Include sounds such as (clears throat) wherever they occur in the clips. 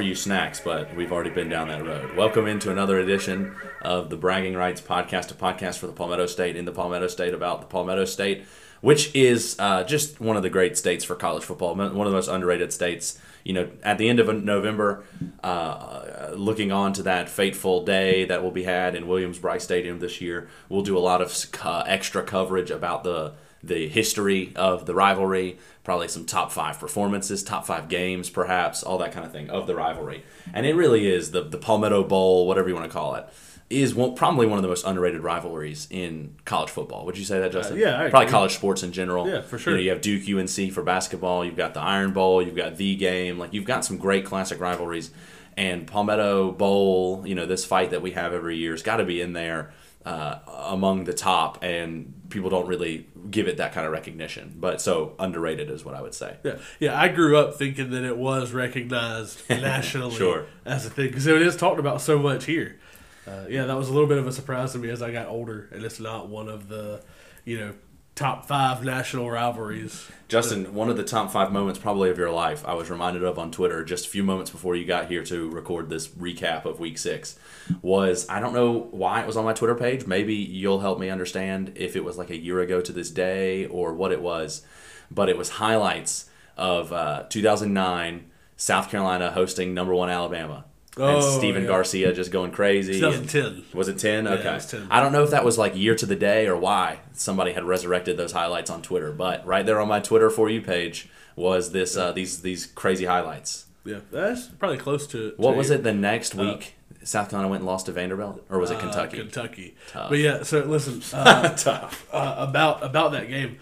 Offer you snacks, but we've already been down that road. Welcome into another edition of the Bragging Rights Podcast, a podcast for the Palmetto State in the Palmetto State about the Palmetto State, which is uh, just one of the great states for college football, one of the most underrated states. You know, at the end of November, uh, looking on to that fateful day that will be had in Williams-Brice Stadium this year, we'll do a lot of uh, extra coverage about the the history of the rivalry, probably some top five performances, top five games, perhaps, all that kind of thing of the rivalry. And it really is the, the Palmetto Bowl, whatever you want to call it, is one, probably one of the most underrated rivalries in college football. Would you say that, Justin? Uh, yeah, I probably agree. college sports in general. Yeah, for sure. You, know, you have Duke UNC for basketball. You've got the Iron Bowl. You've got the game. Like you've got some great classic rivalries. And Palmetto Bowl, you know, this fight that we have every year has got to be in there uh, among the top, and people don't really give it that kind of recognition. But so underrated is what I would say. Yeah, yeah. I grew up thinking that it was recognized (laughs) nationally Sure. as a thing because it is talked about so much here. Uh, yeah, that was a little bit of a surprise to me as I got older, and it's not one of the, you know, top five national rivalries. Justin, one of the top five moments probably of your life, I was reminded of on Twitter just a few moments before you got here to record this recap of week six, was I don't know why it was on my Twitter page. Maybe you'll help me understand if it was like a year ago to this day or what it was, but it was highlights of uh, 2009 South Carolina hosting number one Alabama. And Oh, Stephen yeah. Garcia just going crazy. and- 2010. was it 10? it Okay. was 10. I don't know if that was like year to the day or why somebody had resurrected those highlights on Twitter, but right there on my Twitter for you page was this uh, these these crazy highlights. Yeah, that's probably close to. What to was it the next week? South Carolina went and lost to Vanderbilt, or was it uh, Kentucky? Kentucky. Tough. But yeah, so listen (laughs) uh, Tough. uh, about about that game.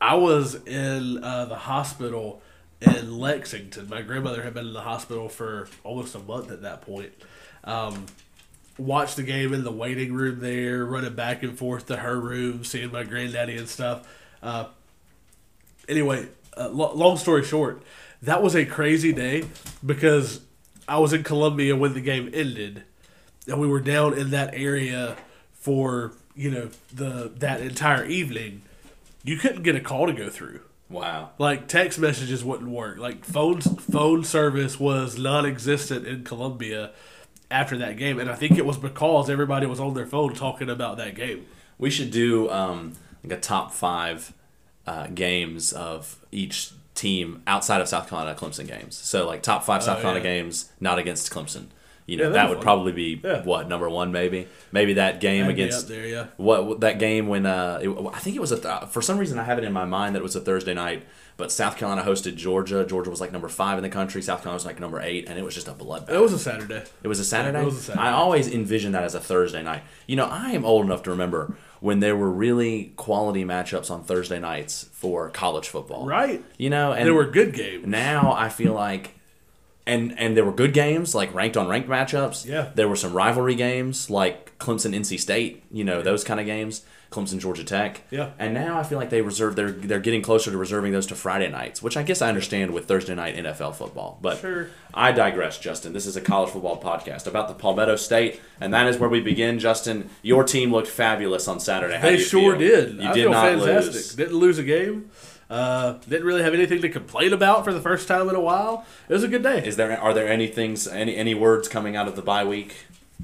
I was in uh, the hospital in Lexington. My grandmother had been in the hospital for almost a month at that point. Um, watched the game in the waiting room there, running back and forth to her room, seeing my granddaddy and stuff. Uh, anyway, uh, lo- long story short, that was a crazy day because I was in Columbia when the game ended, and we were down in that area for you know the that entire evening. You couldn't get a call to go through. Wow. Like text messages wouldn't work. Like phone phone service was non-existent in Columbia after that game, and I think it was because everybody was on their phone talking about that game. We should do um, like a top five uh, games of each team outside of South Carolina Clemson games. So like top five South Oh, Carolina yeah. games not against Clemson. You know Yeah, that would fun. probably be Yeah. what number one maybe maybe that game That'd against there, yeah. what what- that game when uh it, I think it was a th- for some reason I have it in my mind that it was a Thursday night, but South Carolina hosted Georgia. Georgia was like number five in the country. South Carolina was like number eight, and it was just a bloodbath. It was a Saturday. It was a Saturday. it was a Saturday. I always envisioned that as a Thursday night. You know, I am old enough to remember when there were really quality matchups on Thursday nights for college football. Right. You know, and There were good games. now I feel like and and there were good games like ranked on ranked matchups. Yeah. There were some rivalry games like Clemson NC State, you know, those kind of games. Clemson Georgia Tech. Yeah. And now I feel like they reserve they're they're getting closer to reserving those to Friday nights, which I guess I understand with Thursday night NFL football. But Sure. I digress, Justin. This is a college football podcast about the Palmetto State, and that is where we begin. Justin, your team looked fabulous on Saturday. How They sure feel? did. You I did not fantastic. lose. Didn't lose a game. Uh, didn't really have anything to complain about for the first time in a while. It was a good day. Is there are there any things any any words coming out of the bye week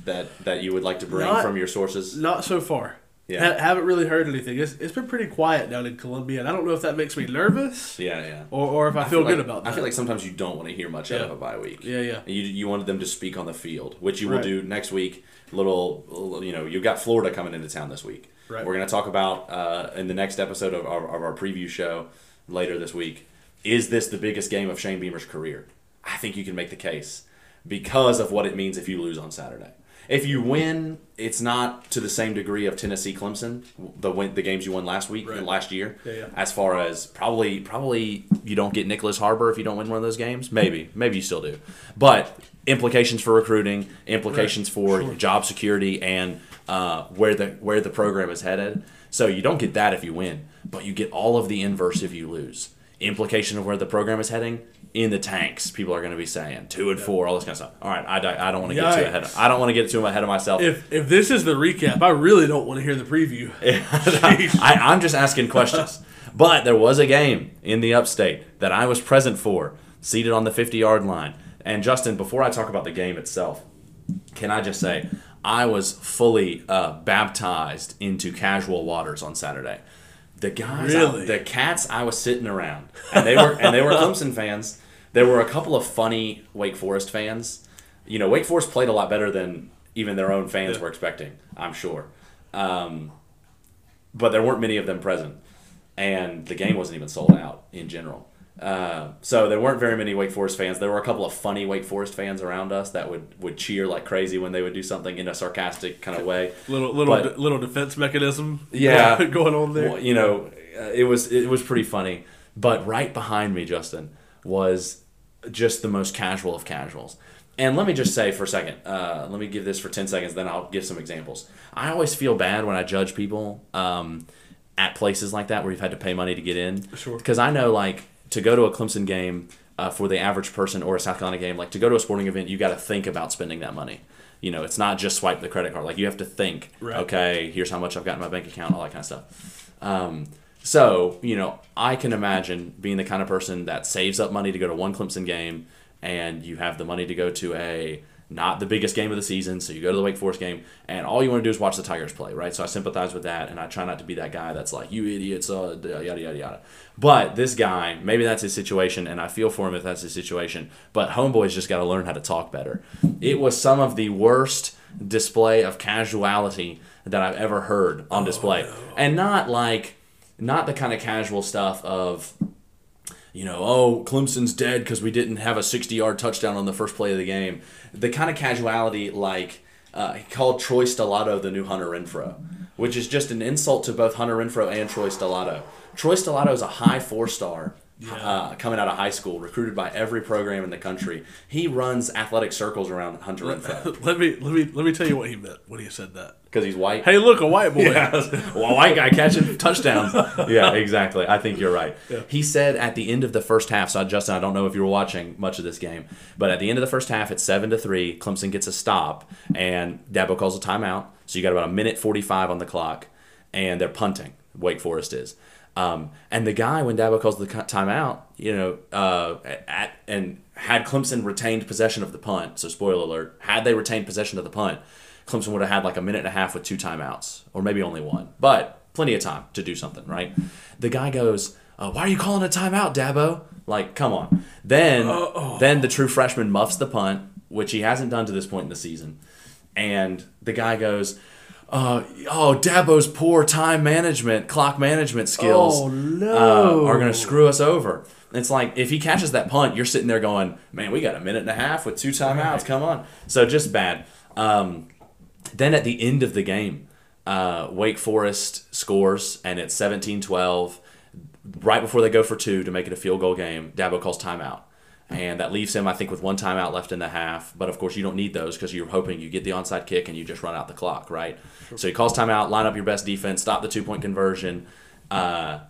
that that you would like to bring Not- from your sources? Not so far. Yeah. Ha- haven't really heard anything. It's, it's been pretty quiet down in Columbia, and I don't know if that makes me nervous Yeah, yeah. or, or if I, feel, like, good about that. I feel like sometimes you don't want to hear much out of a bye week. Yeah, yeah. You, you wanted them to speak on the field, which you will Right. do next week. Little- you know, you've got Florida coming into town this week. Right. We're going to talk about uh, in the next episode of our, of our preview show later this week. Is this the biggest game of Shane Beamer's career? I think you can make the case because of what it means if you lose on Saturday. If you win, it's not to the same degree of Tennessee Clemson, the win, the games you won last week Right. and last year. Yeah, yeah. As far as probably probably you don't get Nicholas Harbor if you don't win one of those games. Maybe maybe you still do, but implications for recruiting, implications for Sure. job security, and uh, where the where the program is headed. So you don't get that if you win, but you get all of the inverse if you lose. Implication of where the program is heading in the tanks. People are going to be saying two and four, all this kind of stuff. All right, I, I don't want to get too ahead. Of, I don't want to get too ahead of myself. if if this is the recap, I really don't want to hear the preview. (laughs) I, I'm just asking questions. But there was a game in the upstate that I was present for, seated on the 50 yard line. And Justin, before I talk about the game itself, can I just say I was fully uh, baptized into casual waters on Saturday. The guys, I- the cats, I was sitting around, and they were and they were (laughs) Clemson fans. There were a couple of funny Wake Forest fans. You know, Wake Forest played a lot better than even their own fans were expecting. I'm sure, um, but there weren't many of them present, and the game wasn't even sold out in general. Uh, so there weren't very many Wake Forest fans. There were a couple of funny Wake Forest fans around us that would, would cheer like crazy when they would do something in a sarcastic kind of way. Little little But- little defense mechanism. Yeah. (laughs) going on there. Well, you know, it was it was pretty funny. But right behind me, Justin, was just the most casual of casuals. And let me just say for a second, uh, let me give this for 10 seconds, then I'll give some examples. I always feel bad when I judge people um, at places like that where you've had to pay money to get in. Sure. Because I know, like, to go to a Clemson game uh, for the average person or a South Carolina game, like, to go to a sporting event, you got to think about spending that money. You know, it's not just swipe the credit card. Like, you have to think, Right. okay, here's how much I've got in my bank account, all that kind of stuff. Um, so, you know, I can imagine being the kind of person that saves up money to go to one Clemson game and you have the money to go to a not the biggest game of the season, so you go to the Wake Forest game and all you want to do is watch the Tigers play, right? So I sympathize with that and I try not to be that guy that's like, you idiots, uh, yada, yada, yada. But this guy, maybe that's his situation and I feel for him if that's his situation, but Homeboy's just got to learn how to talk better. It was some of the worst display of casuality that I've ever heard on display. And not like not the kind of casual stuff of you know, oh, Clemson's dead because we didn't have a 60 yard touchdown on the first play of the game. The kind of casuality like uh, he called Troy Stellato the new Hunter Renfrow, which is just an insult to both Hunter Renfrow and Troy Stellato. Troy Stellato is a high four star. Uh, coming out of high school, recruited by every program in the country, he runs athletic circles around Hunter Renfrow (laughs) let me let me let me tell you what he meant when he said that. because he's white. Hey, look, a white boy. (laughs) Yeah. well, a white guy catching touchdowns. (laughs) Yeah, exactly. I think you're right. He said at the end of the first half. So, Justin, I don't know if you were watching much of this game, but at the end of the first half, it's seven to three. Clemson gets a stop, and Dabo calls a timeout. So you got about a minute forty-five on the clock, and they're punting. Wake Forest is. Um, and the guy, when Dabo calls the timeout, you know, uh, at, and had Clemson retained possession of the punt. So, spoiler alert: had they retained possession of the punt, Clemson would have had like a minute and a half with two timeouts, or maybe only one, but plenty of time to do something, right? The guy goes, uh, "Why are you calling a timeout, Dabo?" Like, come on. Then, then the true freshman muffs the punt, which he hasn't done to this point in the season, and the guy goes. Uh, oh, Dabo's poor time management, clock management skills Oh, no. uh, are going to screw us over. It's like if he catches that punt, you're sitting there going, "Man, we got a minute and a half with two timeouts. Come on!" So just bad. Um, then at the end of the game, uh, Wake Forest scores, and it's 17-12. Right before they go for two to make it a field goal game, Dabo calls timeout. And that leaves him, I think, with one timeout left in the half. But of course, you don't need those because you're hoping you get the onside kick and you just run out the clock, right? So he calls timeout, line up your best defense, stop the two point conversion. Uh,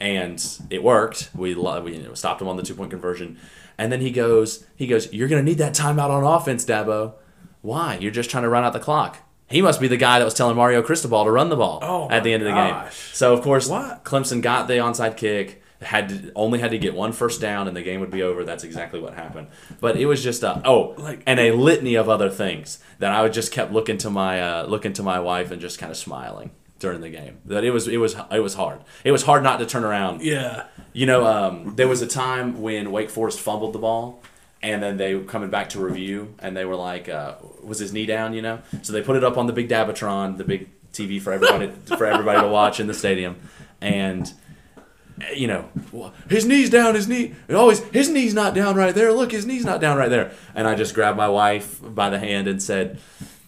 and it worked. We, we you know, stopped him on the two point conversion. And then he goes, he goes, You're going to need that timeout on offense, Dabo. Why? You're just trying to run out the clock. He must be the guy that was telling Mario Cristobal to run the ball Oh, at the end of the gosh. game. So of course, What? Clemson got the onside kick. Had to, only had to get one first down, and the game would be over. That's exactly what happened. But it was just a oh, Like- and a litany of other things that I would just kept looking to my uh, looking to my wife and just kind of smiling during the game. That it was it was it was hard. It was hard not to turn around. Yeah. You know, um, there was a time when Wake Forest fumbled the ball, and then they were coming back to review, and they were like, uh, "Was his knee down?" You know, so they put it up on the big Dabatron, the big TV for everybody for everybody to watch in the stadium, and you know, his knee's down, his knee, and always his knee's not down right there. Look, his knee's not down right there. And I just grabbed my wife by the hand and said.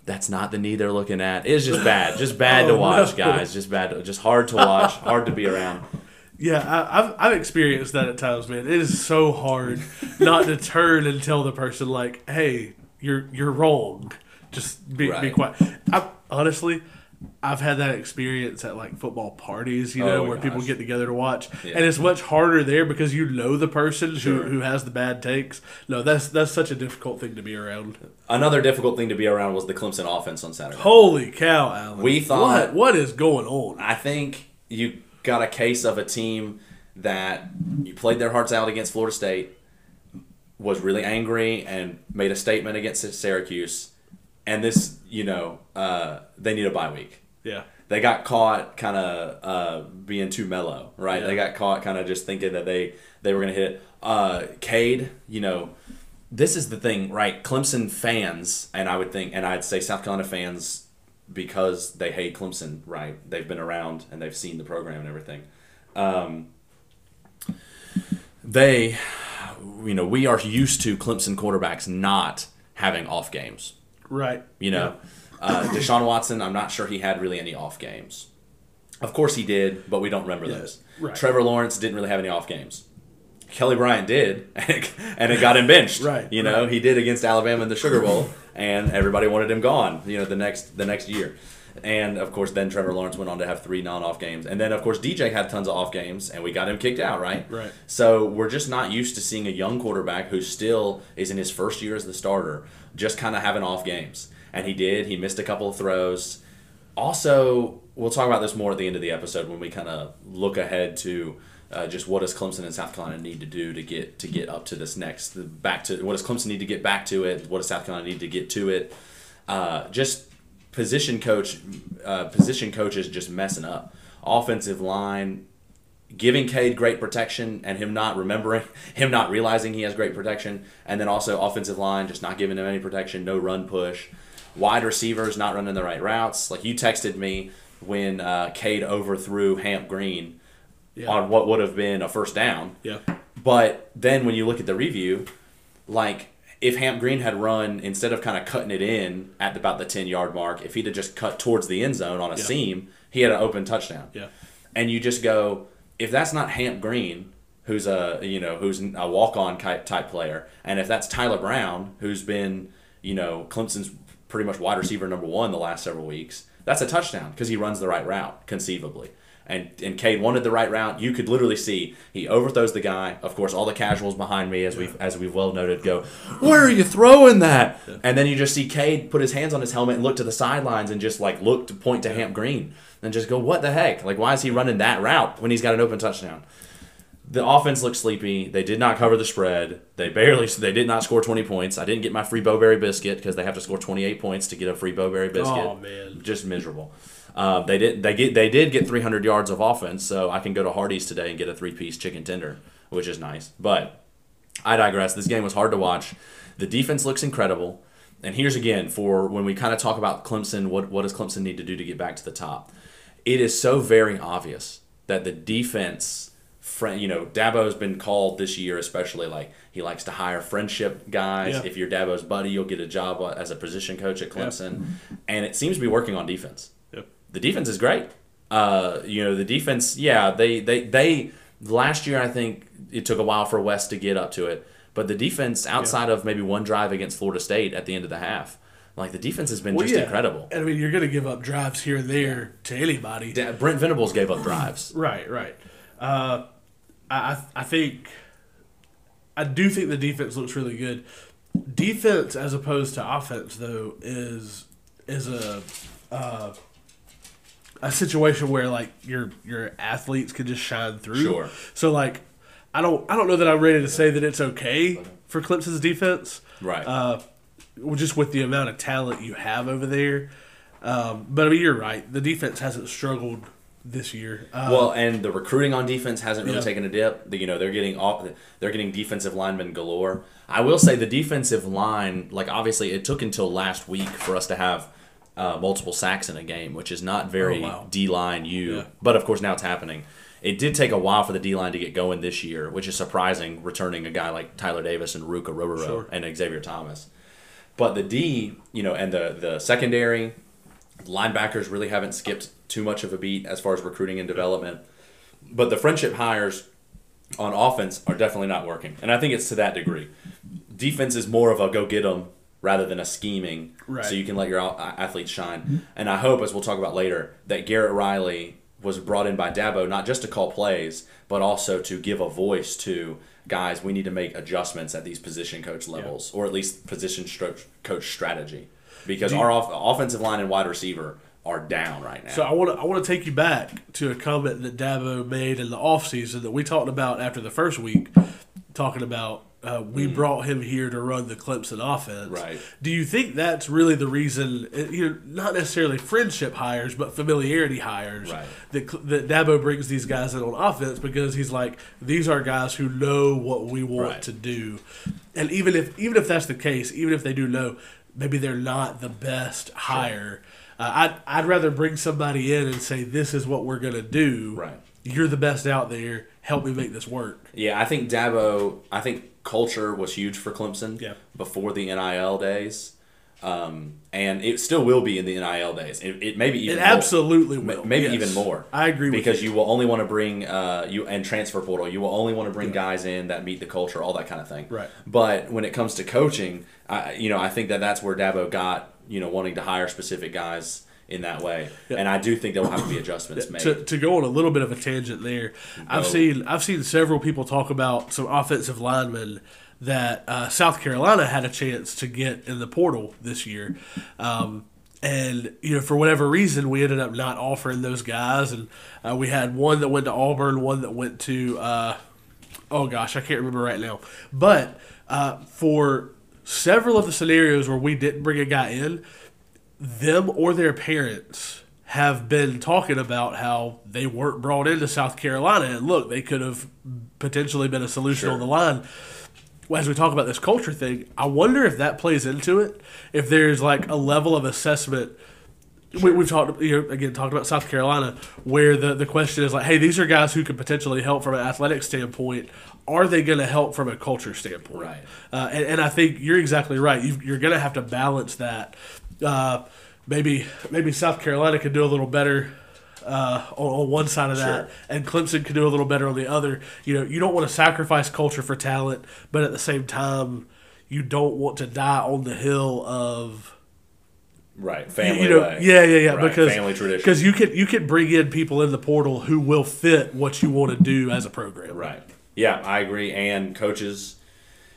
That's not the knee they're looking at. It's just bad, just bad to (laughs) Oh, watch, no. guys. Just bad, to, just hard to watch, hard to be around. Yeah, I, I've I've experienced that at times, man. It is so hard not to turn and tell the person like, "Hey, you're you're wrong." Just be be quiet. I, honestly, I've had that experience at like football parties, you oh, know, Oh, where people get together to watch, Yeah. and it's much harder there because you know the person Sure. who, who has the bad takes. No, that's that's such a difficult thing to be around. Another difficult thing to be around was the Clemson offense on Saturday. Holy cow, Alan! We thought- what what is going on? I think you got a case of a team that you played their hearts out against Florida State, was really angry and made a statement against Syracuse, and this, you know, uh, they need a bye week. Yeah. They got caught kind of uh, being too mellow, right? Yeah. They got caught kind of just thinking that they they were going to hit it. Uh, Cade, you know, this is the thing, right? Clemson fans, and I would think, and I'd say South Carolina fans, because they hate Clemson, right? They've been around and they've seen the program and everything. Um, they, you know, we are used to Clemson quarterbacks not having off games. Right. You know, uh, Deshaun Watson, I'm not sure he had really any off games. Of course he did, but we don't remember Yeah, those. right. Trevor Lawrence didn't really have any off games. Kelly Bryant did, and (laughs) it, and it got him benched. Right, You know, right. he did against Alabama in the Sugar Bowl, and everybody wanted him gone. You know, the next the next year. And of course, then Trevor Lawrence went on to have three non-off games, and then of course DJ had tons of off games, and we got him kicked out, right? Right. So we're just not used to seeing a young quarterback who still is in his first year as the starter, just kind of having off games. And he did. He missed a couple of throws. Also, we'll talk about this more at the end of the episode when we kind of look ahead to uh, just what does Clemson and South Carolina need to do to get to get up to this next back to what does Clemson need to get back to it? What does South Carolina need to get to it? Uh, just position coach, uh, position coaches just messing up. Offensive line giving Cade great protection and him not remembering, (laughs) him not realizing he has great protection, and then also offensive line just not giving him any protection, no run push. Wide receivers not running the right routes. Like you texted me when uh, Cade overthrew Hamp Green Yeah. on what would have been a first down. Yeah. But then when you look at the review, like if Hamp Green had run instead of kind of cutting it in at about the ten yard mark, if he'd have just cut towards the end zone on a Yeah. seam, he had an open touchdown. Yeah. And you just go, if that's not Hamp Green, who's a you know who's a walk on type type player, and if that's Tyler Brown, who's been you know Clemson's pretty much wide receiver number one the last several weeks, that's a touchdown because he runs the right route conceivably. And and Cade wanted the right route. You could literally see he overthrows the guy. Of course, all the casuals behind me, as we've as we've well noted, go, "Where are you throwing that?" And then you just see Cade put his hands on his helmet and look to the sidelines and just like look to point to Hamp Green and just go, "What the heck? Like, why is he running that route when he's got an open touchdown?" The offense looked sleepy. They did not cover the spread. They barely. They did not score twenty points. I didn't get my free Bo-Berry biscuit because they have to score twenty eight points to get a free Bo-Berry oh, biscuit. Oh, man. just miserable. Uh, they did. They get. They did get three hundred yards of offense, so I can go to Hardee's today and get a three piece chicken tender, which is nice. But I digress. This game was hard to watch. The defense looks incredible. And here's again for when we kind of talk about Clemson, what, what does Clemson need to do to get back to the top? It is so very obvious that the defense, friend, you know, Dabo's been called this year, especially like he likes to hire friendship guys. Yeah. If you're Dabo's buddy, you'll get a job as a position coach at Clemson. And it seems to be working on defense. The defense is great. Uh, you know, the defense, yeah, they, they, they, last year, I think it took a while for West to get up to it. But the defense, outside of maybe one drive against Florida State at the end of the half, like the defense has been Well, just yeah. incredible. And I mean, you're going to give up drives here and there to anybody. Da- Brent Venables gave up drives. (laughs) Right, right. Uh, I, I I think I do think the defense looks really good. Defense as opposed to offense, though, is is a uh, a situation where like your your athletes can just shine through. Sure. So like, I don't I don't know that I'm ready to say that it's okay for Clemson's defense. Right. Uh, just with the amount of talent you have over there. Um, but I mean, you're right. The defense hasn't struggled this year. Uh, Well, and the recruiting on defense hasn't really Yeah. taken a dip. You know, they're getting off, they're getting defensive linemen galore. I will say the defensive line, like obviously, it took until last week for us to have uh, multiple sacks in a game, which is not very Oh, wow. D line you. Yeah. But of course, now it's happening. It did take a while for the D line to get going this year, which is surprising, returning a guy like Tyler Davis and Ruke Orhorhoro Sure. and Xavier Thomas. But the D, you know, and the the secondary linebackers really haven't skipped too much of a beat as far as recruiting and development. But the friendship hires on offense are definitely not working, and I think it's to that degree. Defense is more of a go get them rather than a scheming, Right. so you can let your athletes shine. Mm-hmm. And I hope, as we'll talk about later, that Garrett Riley was brought in by Dabo not just to call plays, but also to give a voice to guys. We need to make adjustments at these position coach levels, or at least position stro- coach strategy, because you- our off- offensive line and wide receiver are down right now. So I want to I want to take you back to a comment that Dabo made in the offseason that we talked about after the first week, talking about uh, we brought him here to run the Clemson offense. Right. Do you think that's really the reason? uh, You know, not necessarily friendship hires, but familiarity hires. Right. That that Dabo brings these guys in on offense because he's like, these are guys who know what we want Right. to do, and even if even if that's the case, even if they do know, maybe they're not the best hire. Uh, I'd I'd rather bring somebody in and say, this is what we're gonna do. Right. You're the best out there. Help me make this work. Yeah, I think Dabo. I think culture was huge for Clemson. Yeah. Before the NIL days, um, and it still will be in the NIL days. It, it maybe even It more. absolutely will. maybe Yes. even more. I agree with because you. you will only want to bring uh, you and transfer portal. You will only want to bring guys in that meet the culture, all that kind of thing. Right. But when it comes to coaching, I, you know, I think that that's where Dabo got you know wanting to hire specific guys in that way, and I do think there will have to be adjustments made. to, to go on a little bit of a tangent there, I've seen I've seen several people talk about some offensive linemen that uh, South Carolina had a chance to get in the portal this year, um, and you know for whatever reason we ended up not offering those guys, and uh, we had one that went to Auburn, one that went to uh, oh gosh I can't remember right now, but uh, for several of the scenarios where we didn't bring a guy in, them or their parents have been talking about how they weren't brought into South Carolina, and look, they could have potentially been a solution Sure. on the line. Well, As we talk about this culture thing, I wonder if that plays into it. If there's like a level of assessment, we, we've talked you know, again talked about South Carolina, where the the question is like, hey, these are guys who could potentially help from an athletic standpoint. Are they going to help from a culture standpoint? Right. Uh, and, and I think you're exactly right. you you're going to have to balance that. Uh, maybe maybe South Carolina could do a little better uh, on, on one side of that, Sure. and Clemson could do a little better on the other. You know, you don't want to sacrifice culture for talent, but at the same time, you don't want to die on the hill of right, family you know, way. yeah, yeah, yeah. Right, Because family tradition. Because you can you can bring in people in the portal who will fit what you want to do as a program. Right. Yeah, I agree. And coaches,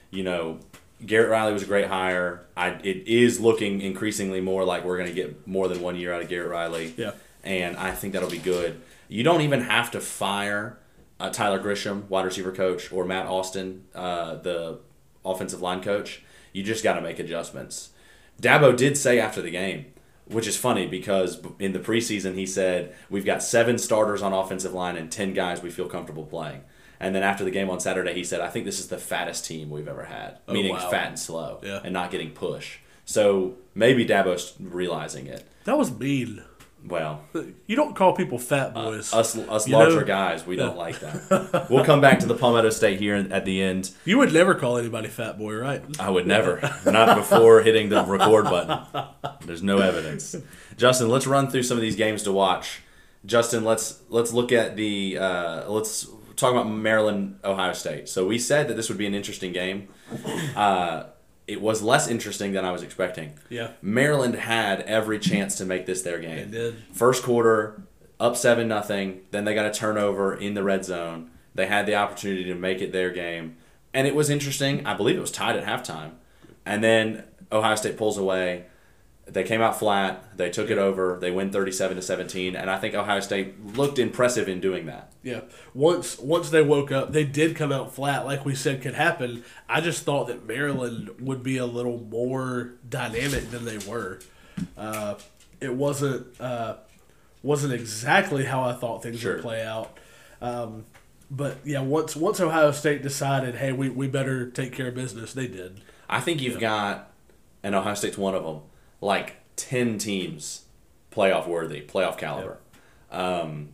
you know, Garrett Riley was a great hire. I it is looking increasingly more like we're going to get more than one year out of Garrett Riley. Yeah. And I think that'll be good. You don't even have to fire uh, Tyler Grisham, wide receiver coach, or Matt Austin, uh, the offensive line coach. You just got to make adjustments. Dabo did say after the game, which is funny because in the preseason he said we've got seven starters on offensive line and ten guys we feel comfortable playing. And then after the game on Saturday, he said, "I think this is the fattest team we've ever had, meaning wow. fat and slow, Yeah. and not getting push." So maybe Dabo's realizing it. That was mean. Well, You don't call people fat boys. us us larger know- guys, we don't like that. (laughs) we'll come back to the Palmetto State here at the end. you would never call anybody fat boy, right? I would never, not before hitting the record button. There's no evidence. Justin, let's run through some of these games to watch. Justin, let's let's look at the uh, let's talk about Maryland Ohio State. So we said that this would be an interesting game. Uh, it was less interesting than I was expecting. Yeah. Maryland had every chance to make this their game. They did. First quarter, up seven nothing. Then they got a turnover in the red zone. They had the opportunity to make it their game, and it was interesting. I believe it was tied at halftime, and then Ohio State pulls away. They came out flat. They took it over. They win thirty-seven to seventeen, and I think Ohio State looked impressive in doing that. Yeah. Once once they woke up, they did come out flat, like we said could happen. I just thought that Maryland would be a little more dynamic than they were. Uh, it wasn't uh, wasn't exactly how I thought things Sure. would play out. Um, but yeah, once once Ohio State decided, hey, we, we better take care of business, they did. I think you've got, and Ohio State's one of them, like 10 teams playoff worthy, playoff caliber. Um,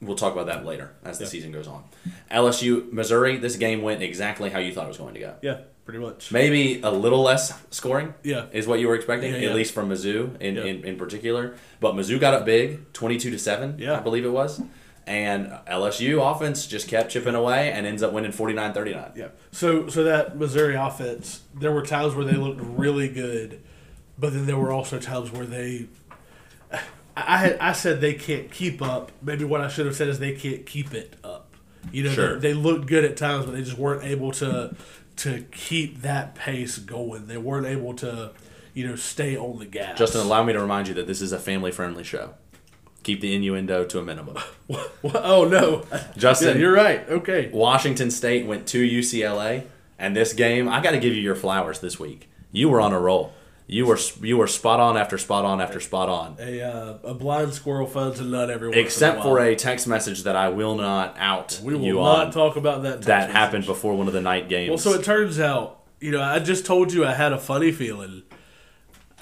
we'll talk about that later as the Yeah. season goes on. LSU, Missouri, this game went exactly how you thought it was going to go. Yeah, pretty much. Maybe a little less scoring Yeah. is what you were expecting, Yeah, at least from Mizzou in, Yeah. in, in particular. But Mizzou got up big, 22 to 7, Yeah. I believe it was. And LSU offense just kept chipping away and ends up winning 49 39. Yeah. So so that Missouri offense, there were times where they looked really good, but then there were also times where they. I had I said they can't keep up. Maybe what I should have said is they can't keep it up. You know, Sure. they, they looked good at times, but they just weren't able to to keep that pace going. They weren't able to, you know, stay on the gas. Justin, allow me to remind you that this is a family friendly show. Keep the innuendo to a minimum. (laughs) oh no, Justin, yeah, you're right. Okay. Washington State went to UCLA And this game, I got to give you your flowers this week. You were on a roll. You were you were spot on after spot on after spot on. A uh, a blind squirrel finds a nut every once Except a for a text message that I will not out we will not talk about that. that message. happened before one of the night games. Well, so it turns out, you know, I just told you I had a funny feeling.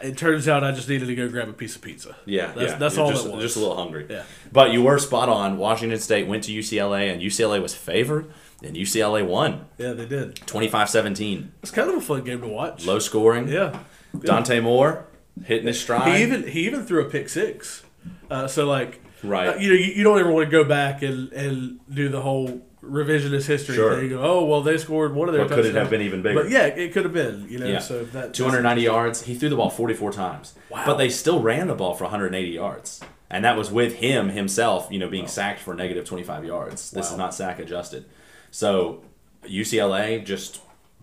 It turns out I just needed to go grab a piece of pizza. Yeah, that's, yeah. that's You're all just, it was. Just a little hungry. Yeah. But you were spot on. Washington State went to UCLA, and UCLA was favored, and UCLA won Yeah, they did. 25-17. It's kind of a fun game to watch. Low scoring. Yeah. Dante Moore hitting his stride. He even he even threw a pick six. Uh, so like, Right. uh, you know, you, you don't ever want to go back and, and do the whole revisionist history Sure. thing. Oh well, they scored one of their. But could it have been even bigger? But yeah, it could have been. You know, Yeah. so that 290 yards. He threw the ball 44 times. Wow. But they still ran the ball for 180 yards. And that was with him himself, you know, being sacked for negative 25 yards. This is not sack adjusted. So UCLA just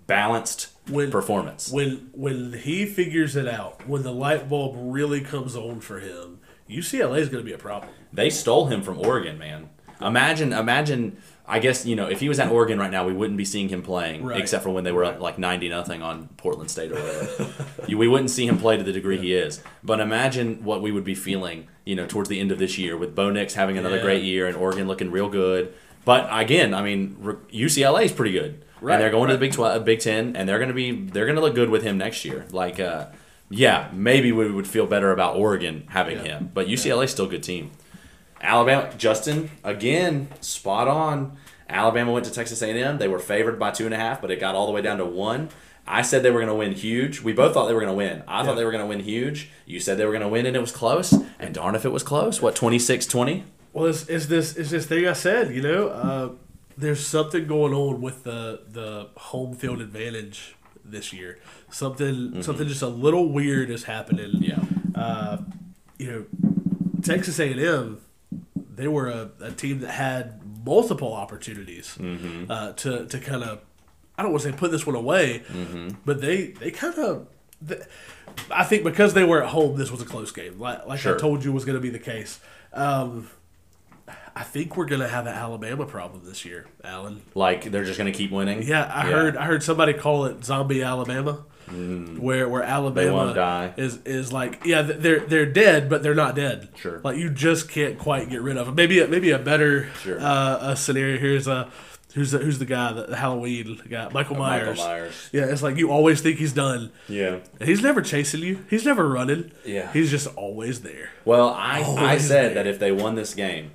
balanced When- performance. when when he figures it out, when the light bulb really comes on for him, UCLA is going to be a problem. They stole him from Oregon, man. Imagine, imagine. I guess you know if he was at Oregon right now, we wouldn't be seeing him playing, Right. except for when they were up like ninety nothing on Portland State or whatever. (laughs) We wouldn't see him play to the degree he is. But imagine what we would be feeling, you know, towards the end of this year with Bo Nix having another Yeah. great year and Oregon looking real good. But again, I mean, UCLA is pretty good, Right, and they're going to the. Big Twelve, Big Ten, and they're going to be they're going to look good with him next year. Like, uh, yeah, maybe we would feel better about Oregon having Yeah. him, but UCLA is still a good team. Alabama, Justin, again, spot on. Alabama went to Texas A&M. They were favored by two and a half, but it got all the way down to one. I said they were going to win huge. We both thought they were going to win. I Yeah. thought they were going to win huge. You said they were going to win, and it was close. And darn if it was close. What, 26-20? Well, is, is this is this thing I said? You know, uh, there's something going on with the the home field advantage this year. Something something just a little weird is happening. Yeah. Uh, you know, Texas A and M, they were a, a team that had multiple opportunities uh, to to kind of I don't want to say put this one away, but they they kind of. I think because they were at home, this was a close game. Like, like Sure. I told you was going to be the case. Um, I think we're going to have an Alabama problem this year, Alan. Like, they're just going to keep winning? Yeah, I heard I heard somebody call it zombie Alabama, mm. where where Alabama die. is is like yeah they're they're dead but they're not dead. Sure. like you just can't quite get rid of them. Maybe a, maybe a better Sure. uh, a scenario here's a uh, who's the, who's the guy the, the Halloween guy Michael uh, Myers. Michael Myers. Yeah, it's like you always think he's done. Yeah. And he's never chasing you. He's never running. Yeah. he's just always there. Well, I, I said there. that if they won this game,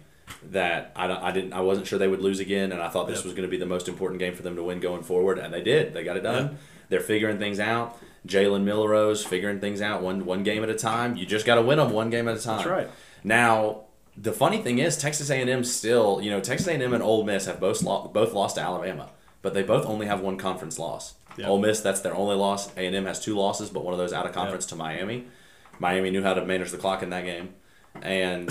that I, I didn't I wasn't sure they would lose again, and I thought this Yep. was going to be the most important game for them to win going forward, and they did. They got it done. Yep. They're figuring things out. Jalen Milroe's figuring things out one one game at a time. You just got to win them one game at a time. That's right. Now, the funny thing is, Texas A&M still, you know, Texas A&M and Ole Miss have both lo- both lost to Alabama, but they both only have one conference loss. Yep. Ole Miss, that's their only loss. A&M has two losses, but one of those out of conference to Miami. Miami knew how to manage the clock in that game, and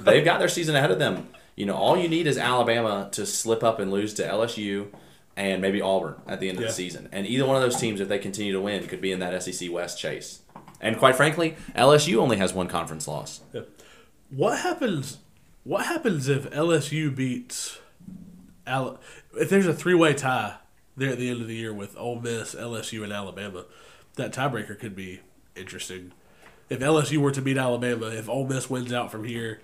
they've got their season ahead of them. You know, all you need is Alabama to slip up and lose to LSU and maybe Auburn at the end of the season, and either one of those teams, if they continue to win, could be in that SEC West chase. And quite frankly, LSU only has one conference loss. What happens? What happens if LSU beats? Al- if there's a three way tie there at the end of the year with Ole Miss, LSU, and Alabama, that tiebreaker could be interesting. If LSU were to beat Alabama, if Ole Miss wins out from here,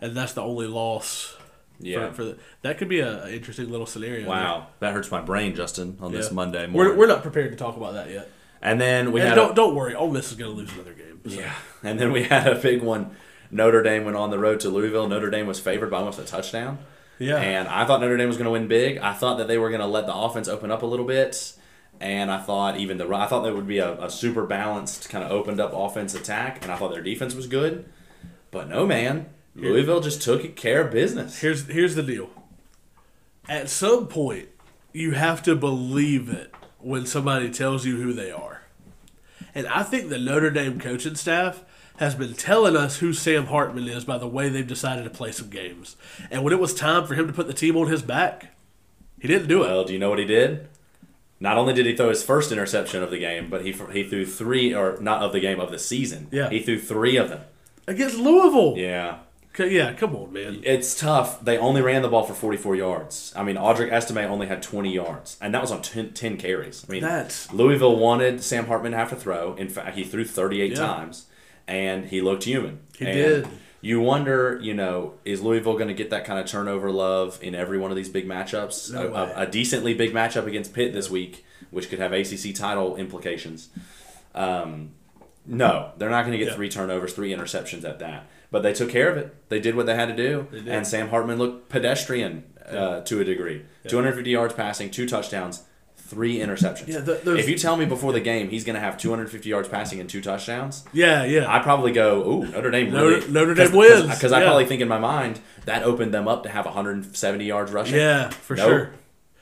and that's the only loss, Yeah. for, for the, that could be a, a interesting little scenario. Wow, that hurts my brain, Justin, on Yeah. this Monday morning. We're, we're not prepared to talk about that yet. and then we And had don't a, don't worry, Ole Miss is going to lose another game. so. yeah, and then we had a big one. Notre Dame went on the road to Louisville. Notre Dame was favored by almost a touchdown. Yeah. And I thought Notre Dame was going to win big. I thought that they were going to let the offense open up a little bit. And I thought even the I thought there would be a, a super balanced kind of opened up offense attack, and I thought their defense was good. But no, man, Louisville just took care of business. Here's here's the deal. At some point, you have to believe it when somebody tells you who they are. And I think the Notre Dame coaching staff has been telling us who Sam Hartman is by the way they've decided to play some games. And when it was time for him to put the team on his back, he didn't do it. Well, do you know what he did? Not only did he throw his first interception of the game, but he he threw three or not of the game of the season. Yeah. he threw three of them. Against Louisville. Yeah, Yeah, come on, man. It's tough. They only ran the ball for 44 yards. I mean, Audric Estime only had 20 yards, and that was on 10, 10 carries. I mean, That's- Louisville wanted Sam Hartman to have to throw. In fact, he threw 38 Yeah. times, and he looked human. He And did. You wonder, you know, is Louisville going to get that kind of turnover love in every one of these big matchups? No a, a, a decently big matchup against Pitt this week, which could have ACC title implications. Um, no, they're not going to get Yeah. three turnovers, three interceptions at that. But they took care of it. They did what they had to do. And Sam Hartman looked pedestrian uh, to a degree. 250 yards passing, two touchdowns, three interceptions. Yeah, th- those- if you tell me before the game he's going to have 250 yards passing and two touchdowns, Yeah, yeah. I probably go, ooh, Notre Dame Notre- really. Notre Dame wins. Because I Yeah. probably think in my mind that opened them up to have 170 yards rushing. yeah, for Nope. sure.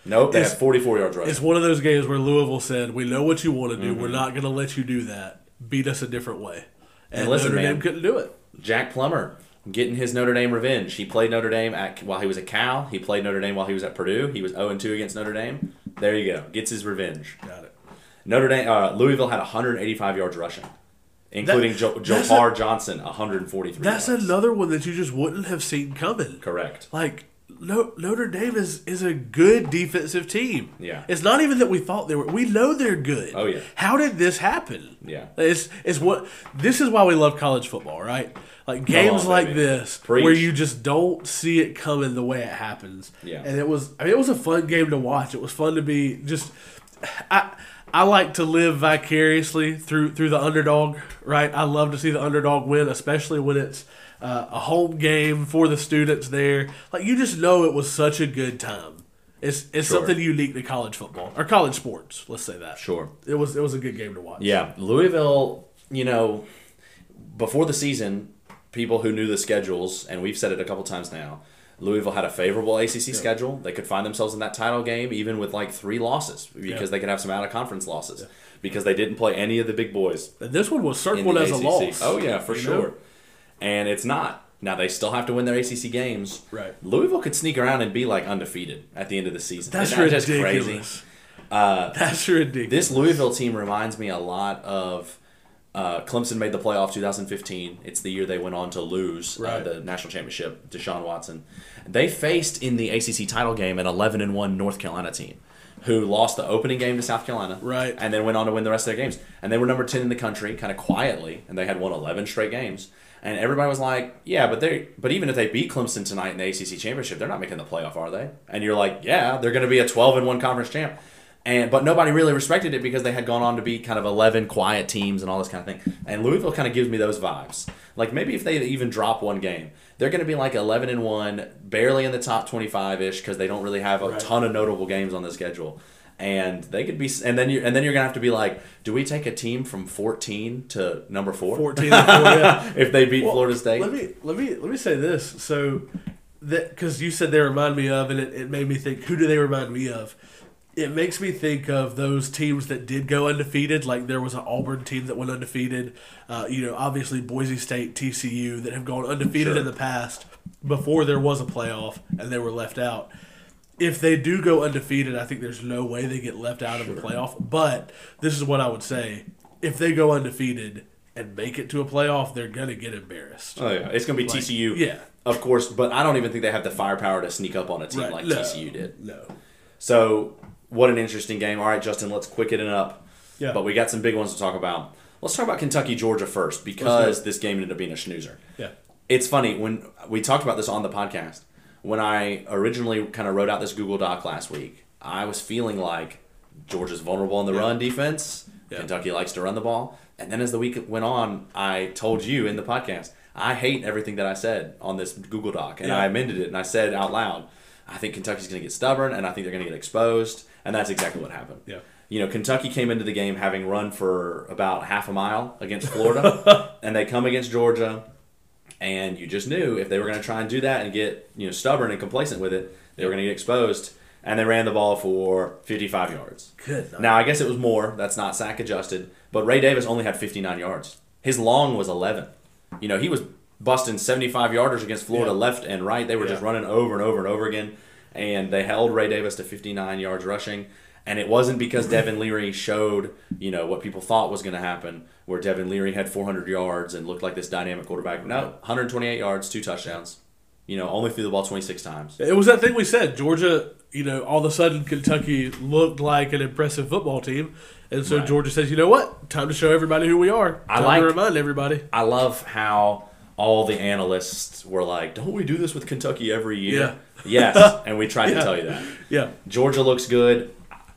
Nope, they It's- have 44 yards rushing. It's one of those games where Louisville said, "We know what you want to do. Mm-hmm. We're not going to let you do that. Beat us a different way." And, And listen, Notre man. Dame couldn't do it. Jack Plummer getting his Notre Dame revenge. He played Notre Dame at while he was at Cal. He played Notre Dame while he was at Purdue. He was 0 2 against Notre Dame. There you go. Gets his revenge. Got it. Notre Dame, uh, Louisville had 185 yards rushing, including jo- that's Jawhar Johnson 143. That's yards. another one that you just wouldn't have seen coming. correct. Like no, Notre Dame is is a good defensive team. Yeah. it's not even that we thought they were. We know they're good. Oh, yeah. How did this happen? Yeah. It's it's what this is why we love college football, right? Like games on, like this Preach. where you just don't see it coming the way it happens. Yeah. And it was I mean it was a fun game to watch. It was fun to be just I I like to live vicariously through through the underdog, right? I love to see the underdog win, especially when it's uh, a home game for the students there. Like you just know it was such a good time. It's it's Sure. something unique to college football or college sports. Let's say that. Sure. It was it was a good game to watch. Yeah, Louisville. You know, before the season, people who knew the schedules, and we've said it a couple times now. Louisville had a favorable ACC schedule. They could find themselves in that title game even with like three losses because Yeah. they could have some out of conference losses because they didn't play any of the big boys And this one was circled as a loss. Oh yeah, for you sure. know? And it's not. Now they still have to win their ACC games. Right. Louisville could sneak around and be like undefeated at the end of the season. That's that ridiculous. just crazy? Uh, That's ridiculous. This Louisville team reminds me a lot of uh, Clemson made the playoff 2015. It's the year they went on to lose uh, the national championship. Deshaun Watson. They faced in the ACC title game an 11 and one North Carolina team, who lost the opening game to South Carolina, Right. and then went on to win the rest of their games. And they were number 10 in the country, kind of quietly, and they had won 11 straight games. And everybody was like, "Yeah, but they, but even if they beat Clemson tonight in the ACC championship, they're not making the playoff, are they?" And you're like, "Yeah, they're going to be a 12 and one conference champ." And but nobody really respected it because they had gone on to be kind of 11 quiet teams and all this kind of thing. And Louisville kind of gives me those vibes. Like maybe if they even drop one game, they're going to be like 11 and one, barely in the top 25 ish because they don't really have a Right. ton of notable games on the schedule. And they could be, and then you, and then you're gonna have to be like, do we take a team from 14 to number four? 14 and 4, yeah. (laughs) if they beat Well, Florida State. Let me let me let me say this. So that because you said they remind me of, and it, it made me think, who do they remind me of? It makes me think of those teams that did go undefeated. Like there was an Auburn team that went undefeated. Uh, you know, obviously Boise State, TCU that have gone undefeated Sure. in the past before there was a playoff and they were left out. If they do go undefeated, I think there's no way they get left out of the playoff. But this is what I would say: if they go undefeated and make it to a playoff, they're gonna get embarrassed. oh yeah, it's gonna be Like, TCU. yeah. of course, but I don't even think they have the firepower to sneak up on a team Right. like No. TCU did. No. So, what an interesting game. All right, Justin, let's quick it up. Yeah. But we got some big ones to talk about. Let's talk about Kentucky Georgia first because this game ended up being a snoozer. Yeah. It's funny when we talked about this on the podcast. When I originally kind of wrote out this Google Doc last week, I was feeling like Georgia's vulnerable in the Yeah. run defense. Yeah. Kentucky likes to run the ball. And then as the week went on, I told you in the podcast, I hate everything that I said on this Google Doc. And Yeah. I amended it and I said out loud, I think Kentucky's going to get stubborn and I think they're going to get exposed. And that's exactly what happened. Yeah. You know, Kentucky came into the game having run for about half a mile against (laughs) Florida, and they come against Georgia, and you just knew if they were going to try and do that and get you know stubborn and complacent with it, they were going to get exposed. And they ran the ball for 55 yards. Good. night. Now I guess it was more. That's not sack adjusted, but Ray Davis only had 59 yards. His long was 11. You know, he was busting 75 yarders against Florida Yeah. left and right. They were just running over and over and over again, and they held Ray Davis to 59 yards rushing. And it wasn't because Devin Leary showed, you know, what people thought was going to happen, where Devin Leary had 400 yards and looked like this dynamic quarterback. No, 128 yards, two touchdowns. You know, only threw the ball 26 times. It was that thing we said. Georgia, you know, all of a sudden Kentucky looked like an impressive football team, and so Right. Georgia says, "You know what? Time to show everybody who we are. I Time like- to remind everybody." I love how all the analysts were like, "Don't we do this with Kentucky every year?" Yeah. Yes, (laughs) and we tried to tell you that. Yeah, Georgia looks good.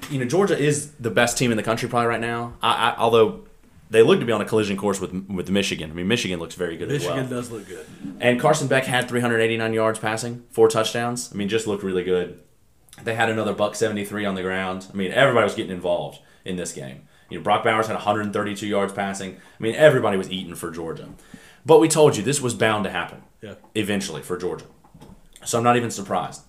You know, Georgia is the best team in the country probably right now. I, I, although they look to be on a collision course with with Michigan. I mean, Michigan looks very good Michigan as well. does look good. And Carson Beck had 389 yards passing, four touchdowns. I mean, just looked really good. They had another buck 73 on the ground. I mean, everybody was getting involved in this game. You know, Brock Bowers had 132 yards passing. I mean, everybody was eating for Georgia. But we told you this was bound to happen Yeah, eventually for Georgia. So I'm not even surprised.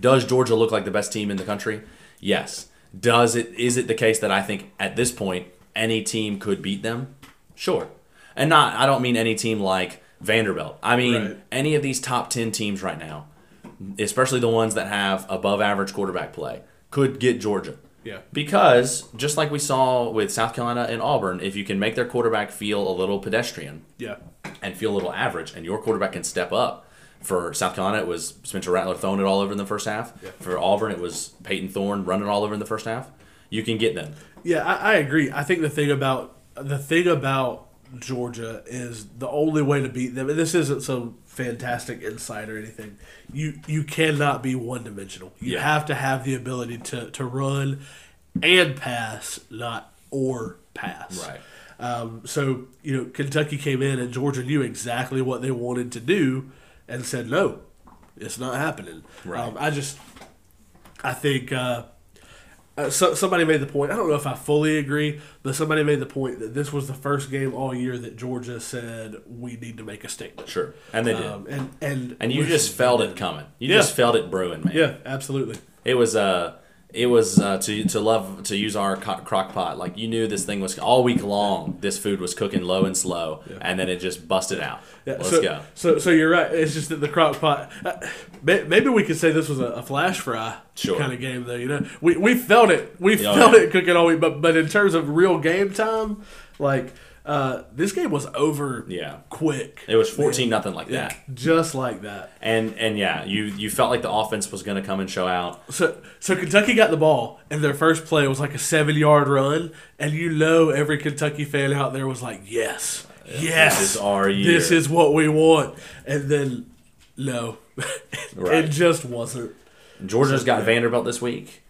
Does Georgia look like the best team in the country? Yes. Does it is it the case that I think at this point any team could beat them? Sure. And not I don't mean any team like Vanderbilt. I mean Right. any of these top 10 teams right now, especially the ones that have above average quarterback play, could get Georgia. Yeah, Because just like we saw with South Carolina and Auburn, if you can make their quarterback feel a little pedestrian, yeah, and feel a little average, and your quarterback can step up. For South Carolina, it was Spencer Rattler throwing it all over in the first half. Yeah. For Auburn, it was Payton Thorne running all over in the first half. You can get them. yeah. I, I agree. I think the thing about the thing about Georgia is the only way to beat them. And this isn't some fantastic insight or anything. You you cannot be one dimensional. You Yeah. have to have the ability to to run and pass, not or pass. Right. Um, so you know, Kentucky came in and Georgia knew exactly what they wanted to do, and said, "No, it's not happening." Right. Um, I just, I think uh, uh, so, somebody made the point. I don't know if I fully agree, but somebody made the point that this was the first game all year that Georgia said we need to make a statement. Sure. And they did. Um, and and and you just felt it coming. You Yeah. just felt it brewing, man. yeah, absolutely. It was uh it was uh, to to love to use our co- crock pot. Like you knew this thing was all week long. This food was cooking low and slow, and then it just busted out. Yeah, Let's so, go. So, so you're right. It's just that the crock pot. Uh, maybe we could say this was a, a flash fry Sure. kind of game, though. You know, we we felt it. We Oh, felt yeah. it cooking all week. But but in terms of real game time, like uh, this game was over. Yeah. quick. It was fourteen nothing like Yeah, that. just like that. And and yeah, you you felt like the offense was going to come and show out. So so Kentucky got the ball, and their first play was like a seven yard run, and you know every Kentucky fan out there was like, "Yes, yes, this is our This is what we want." And then no, (laughs) Right. it just wasn't. Georgia's got Vanderbilt this week.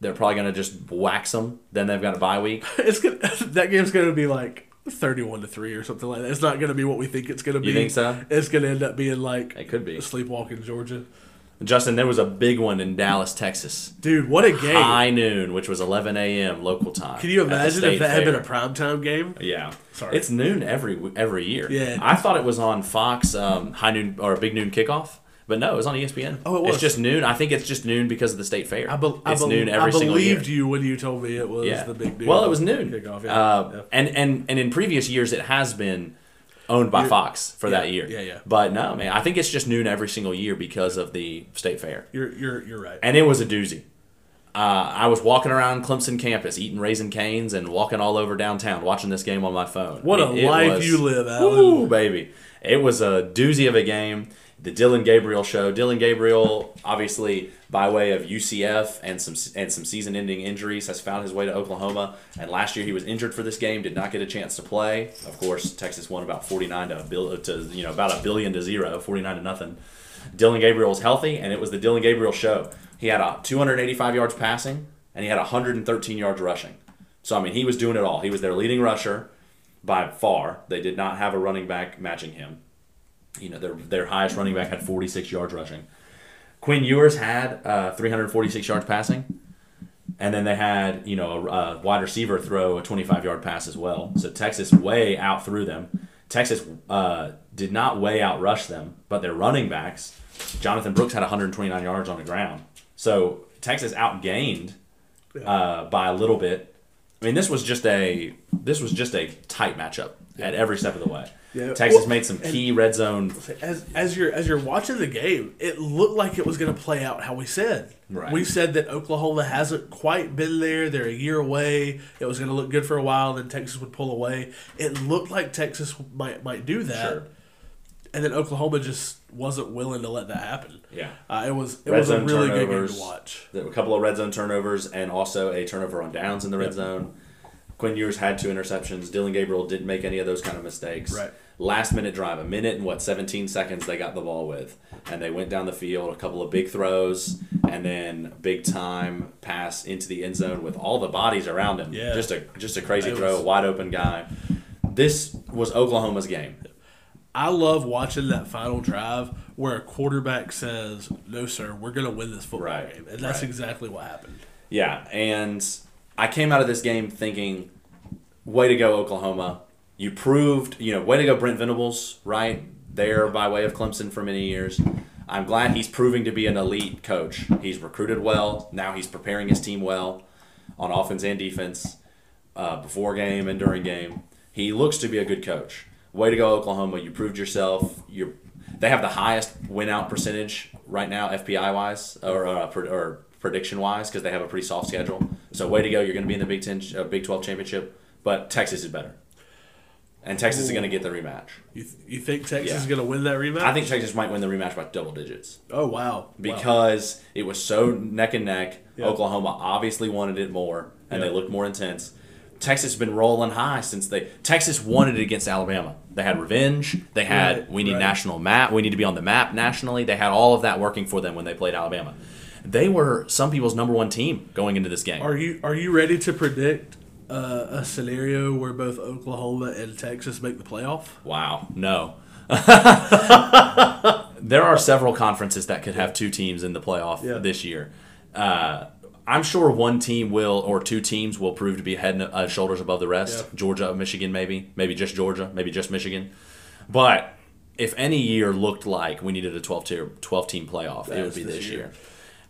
They're probably going to just wax them. Then they've got a bye week. (laughs) It's gonna (laughs) that game's gonna be like thirty-one to three or something like that. It's not gonna be what we think it's gonna be. You think so? It's gonna end up being like It could be. sleepwalking Georgia. Justin, there was a big one in Dallas, Texas. Dude, what a game! High noon, which was 11 a.m. local time. Can you imagine if that had been a Fair. primetime game? Yeah, Sorry. It's noon every every year. Yeah. I thought it was on Fox um, high noon or big noon kickoff, but no, it was on ESPN. Oh, it was. It's just noon. I think it's just noon because of the state fair. I, bel I, it's bel noon every I single year. believed you when you told me it was yeah. the big. Deal. Well, it was noon. kickoff. Yeah. Uh, yeah. And and and in previous years, it has been owned by Fox for that year. yeah, yeah. But no, man, I think it's just noon every single year because of the state fair. You're you're you're right. and it was a doozy. Uh, I was walking around Clemson campus eating Raising Cane's and walking all over downtown watching this game on my phone. What I a mean, it life was- you live, Alan. Woo, baby! It was a doozy of a game. The Dillon Gabriel show. Dillon Gabriel, obviously by way of UCF and some and some season-ending injuries, has found his way to Oklahoma. And last year he was injured for this game, did not get a chance to play. Of course, Texas won about forty-nine to a bill to you know about a billion to zero, forty-nine to nothing. Dillon Gabriel was healthy, and it was the Dillon Gabriel show. He had a 285 yards passing, and he had 113 yards rushing. So I mean, he was doing it all. He was their leading rusher by far. They did not have a running back matching him. You know, their their highest running back had 46 yards rushing. Quinn Ewers had uh, 346 yards passing, and then they had you know a, a wide receiver throw a 25 yard pass as well. So Texas way out through them. Texas uh, did not way out rush them, but their running backs, Jonathan Brooks had 129 yards on the ground. So Texas outgained uh, by a little bit. I mean, this was just a this was just a tight matchup at every step of the way. Yeah. Texas Well, made some key red zone. as as you're as you're watching the game, it looked like it was going to play out how we said. Right. We said that Oklahoma hasn't quite been there. They're a year away. It was going to look good for a while, then Texas would pull away. It looked like Texas might might do that, Sure. and then Oklahoma just wasn't willing to let that happen. Yeah. Uh, it was it Red was a really good game to watch. There were a couple of red zone turnovers and also a turnover on downs in the red Yep. zone. Quinn Ewers had two interceptions. Dillon Gabriel didn't make any of those kind of mistakes. Right. Last minute drive, a minute and what, 17 seconds they got the ball with. And they went down the field, a couple of big throws, and then big time pass into the end zone with all the bodies around him. Yeah. Just a just a crazy It throw, was- wide open guy. This was Oklahoma's game. I love watching that final drive where a quarterback says, "No, sir, we're going to win this football Right, game," and that's right. exactly what happened. Yeah, and I came out of this game thinking, way to go, Oklahoma. You proved, you know, way to go, Brent Venables, right? There by way of Clemson for many years. I'm glad he's proving to be an elite coach. He's recruited well. Now he's preparing his team well on offense and defense uh, before game and during game. He looks to be a good coach. Way to go, Oklahoma! You proved yourself. You're, they have the highest win out percentage right now, FPI wise or uh, or prediction wise, because they have a pretty soft schedule. So way to go! You're going to be in the Big Ten, uh, Big Twelve championship, but Texas is better, and Texas is going to get the rematch. You, th- you think Texas Yeah. is going to win that rematch? I think Texas might win the rematch by double digits Oh wow! Wow. because it was so neck and neck. Yeah. Oklahoma obviously wanted it more, and Yeah. they looked more intense. Texas has been rolling high since they. Texas wanted it against Alabama. They had revenge. They had Right, we need right. national map. We need to be on the map nationally. They had all of that working for them when they played Alabama. They were some people's number one team going into this game. Are you are you ready to predict uh, a scenario where both Oklahoma and Texas make the playoff? Wow, no. (laughs) there are several conferences that could have two teams in the playoff Yeah. this year. Uh, I'm sure one team will, or two teams will prove to be head and uh, shoulders above the rest. Yeah. Georgia, Michigan, maybe, maybe just Georgia, maybe just Michigan. But if any year looked like we needed a 12 tier, 12 team playoff, it would be this this year. year.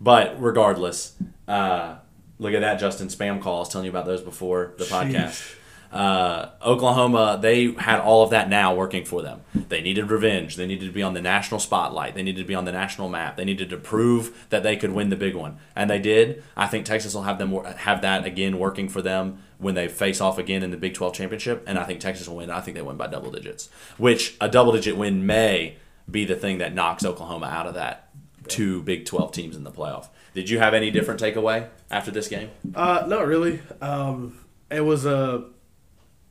But regardless, uh, look at that, Justin. Spam calls telling you about those before the podcast. Uh, Oklahoma, they had all of that now working for them. They needed revenge. They needed to be on the national spotlight. They needed to be on the national map. They needed to prove that they could win the big one, and they did. I think Texas will have them have that again working for them when they face off again in the Big 12 championship, and I think Texas will win. I think they win by double digits, which a double digit win may be the thing that knocks Oklahoma out of that two Big 12 teams in the playoff. Did you have any different takeaway after this game? Uh, not really. Um, it was a.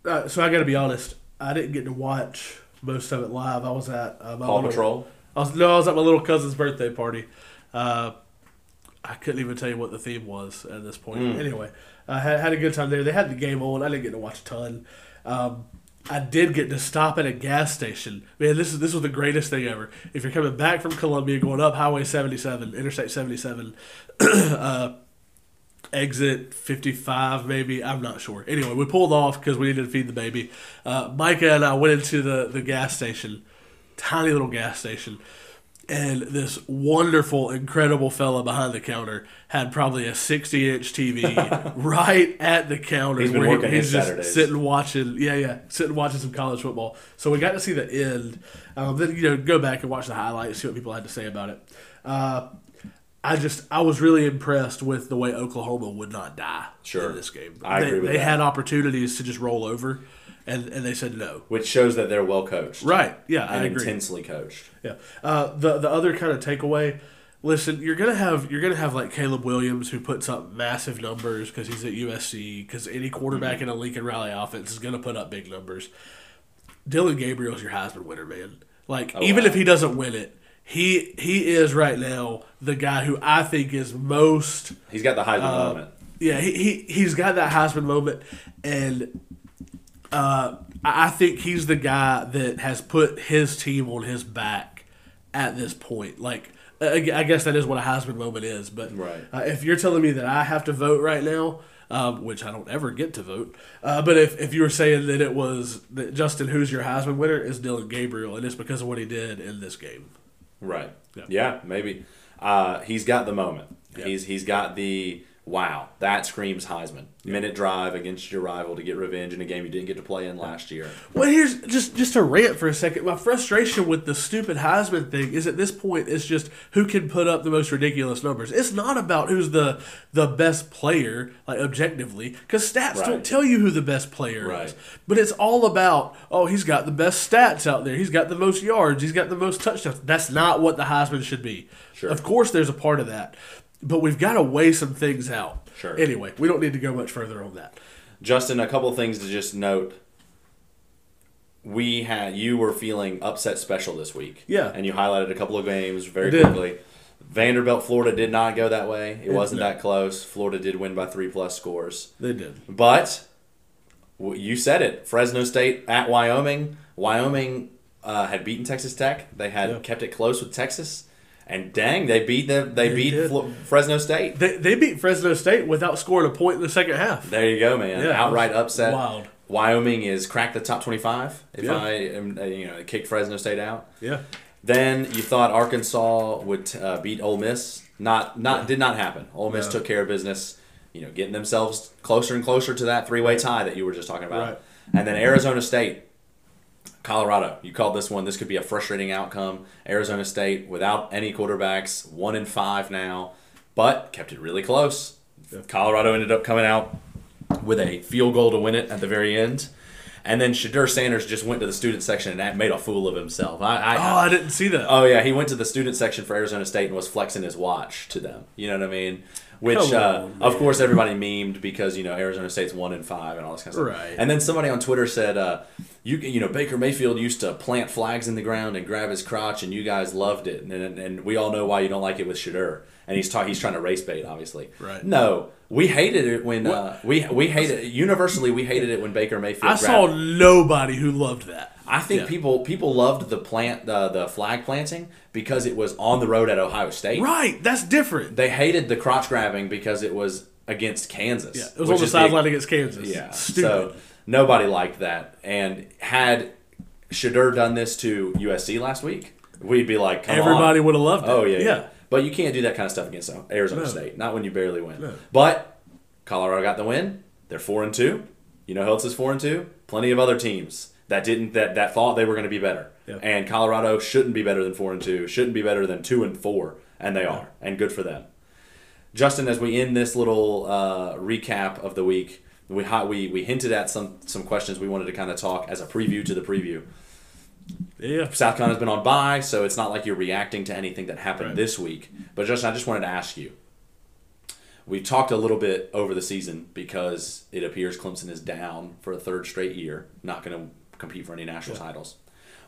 Uh, so I got to be honest. I didn't get to watch most of it live. I was at uh, my Paw little- Patrol. I was no, I was at my little cousin's birthday party. Uh, I couldn't even tell you what the theme was at this point. Mm. Anyway, I had, had a good time there. They had the game on. I didn't get to watch a ton. Um, I did get to stop at a gas station. Man, this is this was the greatest thing ever. If you're coming back from Columbia, going up Highway 77, Interstate 77, (clears throat) uh, exit 55 maybe i'm not sure anyway we pulled off because we needed to feed the baby uh, micah and i went into the, the gas station tiny little gas station and this wonderful incredible fella behind the counter had probably a 60 inch tv (laughs) right at the counter He's been where he- working his he's just Saturdays. sitting watching yeah yeah sitting watching some college football so we got to see the end um, then you know go back and watch the highlights see what people had to say about it uh, I just I was really impressed with the way Oklahoma would not die Sure. in this game. I they, agree with they that. had opportunities to just roll over, and and they said no. Which shows that they're well coached. Right? Yeah, I And agree. intensely coached. Yeah. Uh, the the other kind of takeaway. Listen, you're gonna have you're gonna have like Caleb Williams who puts up massive numbers because he's at USC. Because any quarterback Mm-hmm. in a Lincoln Riley offense is gonna put up big numbers. Dillon Gabriel's your Heisman winner, man. Like Oh, even wow. if he doesn't win it, he he is right now the guy who I think is most He's got the Heisman Uh, moment. yeah, he, he he's got that Heisman moment, and uh, I think he's the guy that has put his team on his back at this point. Like, I I guess that is what a Heisman moment is. But Right. uh, if you're telling me that I have to vote right now, um, which I don't ever get to vote, uh, but if, if you were saying that it was that Justin, who's your Heisman winner, is Dillon Gabriel, and it's because of what he did in this game. Right. Yeah. Yeah, maybe. Uh, he's got the moment. Yeah. He's he's got the wow, that screams Heisman. Minute drive against your rival to get revenge in a game you didn't get to play in last year. Well, here's just just to rant for a second. My frustration with the stupid Heisman thing is at this point it's just who can put up the most ridiculous numbers. It's not about who's the the best player, like objectively, because stats Right. don't tell you who the best player Right. is. But it's all about oh, he's got the best stats out there. He's got the most yards. He's got the most touchdowns. That's not what the Heisman should be. Sure. Of course, there's a part of that, but we've got to weigh some things out. Sure. Anyway, we don't need to go much further on that. Justin, a couple things to just note. We had you were feeling upset special this week. Yeah. And you highlighted a couple of games very quickly. Vanderbilt, Florida did not go that way. It wasn't no. that close. Florida did win by three plus scores. They did. But you said it. Fresno State at Wyoming. Wyoming uh, had beaten Texas Tech. They had Yeah. kept it close with Texas, and dang, they beat them. They, They beat. Flo- Fresno State. They, they beat Fresno State without scoring a point in the second half. There you go, man. Yeah, Outright upset. wild. Wyoming is cracked the top twenty-five. If Yeah. I am, uh, you know, kicked Fresno State out. Yeah. Then you thought Arkansas would uh, beat Ole Miss. Not, not, did not happen. Ole Miss No. took care of business. You know, getting themselves closer and closer to that three-way tie that you were just talking about. Right. And then Arizona State, Colorado. You called this one. This could be a frustrating outcome. Arizona State without any quarterbacks, one in five now, but kept it really close. Colorado ended up coming out with a field goal to win it at the very end. And then Shedeur Sanders just went to the student section and made a fool of himself. I, I, Oh, I didn't see that. Oh yeah, he went to the student section for Arizona State and was flexing his watch to them. You know what I mean? Which, uh, on, of course, everybody memed because you know Arizona State's one in five and all this kind of stuff. Right. And then somebody on Twitter said, uh, "You you know Baker Mayfield used to plant flags in the ground and grab his crotch, and you guys loved it, and and, and we all know why you don't like it with Shedeur." And he's talking. He's trying to race bait, obviously. Right. No, we hated it when uh, we we hated universally. We hated it when Baker Mayfield. I saw nobody who loved that. I think Yeah. people people loved the plant uh, the flag planting because it was on the road at Ohio State. Right, that's different. They hated the crotch grabbing because it was against Kansas. Yeah, it was on the sideline against Kansas. Yeah, (laughs) stupid. so nobody liked that. And had Shedeur done this to USC last week, we'd be like, Everybody on. would have loved it. Oh yeah, yeah, yeah. But you can't do that kind of stuff against Arizona No. State. Not when you barely win. No. But Colorado got the win. They're four and two. You know who else is four and two? Plenty of other teams that didn't that that thought they were going to be better. And Colorado shouldn't be better than four and two. Shouldn't be better than two and four, and they are. And good for them. Justin, as we end this little uh, recap of the week, we we we hinted at some some questions we wanted to kind of talk as a preview to the preview. Yeah. South Carolina's been on bye, so it's not like you're reacting to anything that happened Right. this week. But Justin, I just wanted to ask you. We've talked a little bit over the season because it appears Clemson is down for a third straight year, not going to compete for any national titles.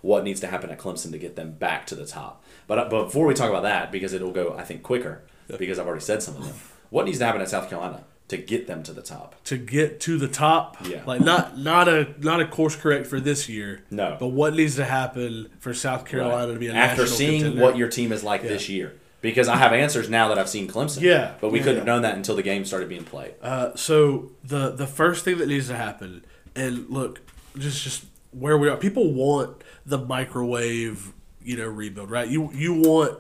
What needs to happen at Clemson to get them back to the top? But, uh, but before we talk about that, because it'll go, I think, quicker, because I've already said some of them. What needs to happen at South Carolina to get them to the top? To get to the top, Yeah. like not not a not a course correct for this year. No. but what needs to happen for South Carolina to be a after seeing contender. what your team is like this year. Because I have answers now that I've seen Clemson. Yeah, but we yeah, couldn't have known that until the game started being played. Uh, so the the first thing that needs to happen, and look, just just where we are. People want the microwave, you know, rebuild, right? You you want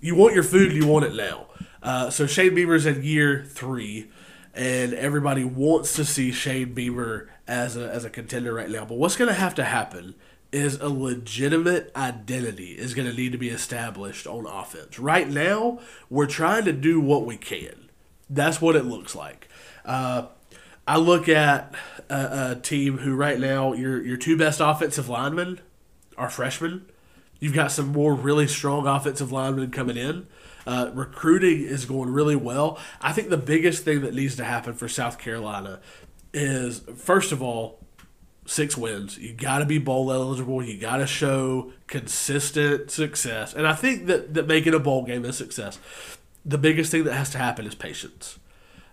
you want your food, you want it now. Uh, so Shane Beamer's in year three, and everybody wants to see Shane Beamer as a as a contender right now. But what's going to have to happen is a legitimate identity is going to need to be established on offense. Right now, we're trying to do what we can. That's what it looks like. Uh, I look at a, a team who right now your your two best offensive linemen are freshmen. You've got some more really strong offensive linemen coming in. Uh, recruiting is going really well. I think the biggest thing that needs to happen for South Carolina is first of all six wins. You got to be bowl eligible. You got to show consistent success. And I think that, that making a bowl game is success. The biggest thing that has to happen is patience.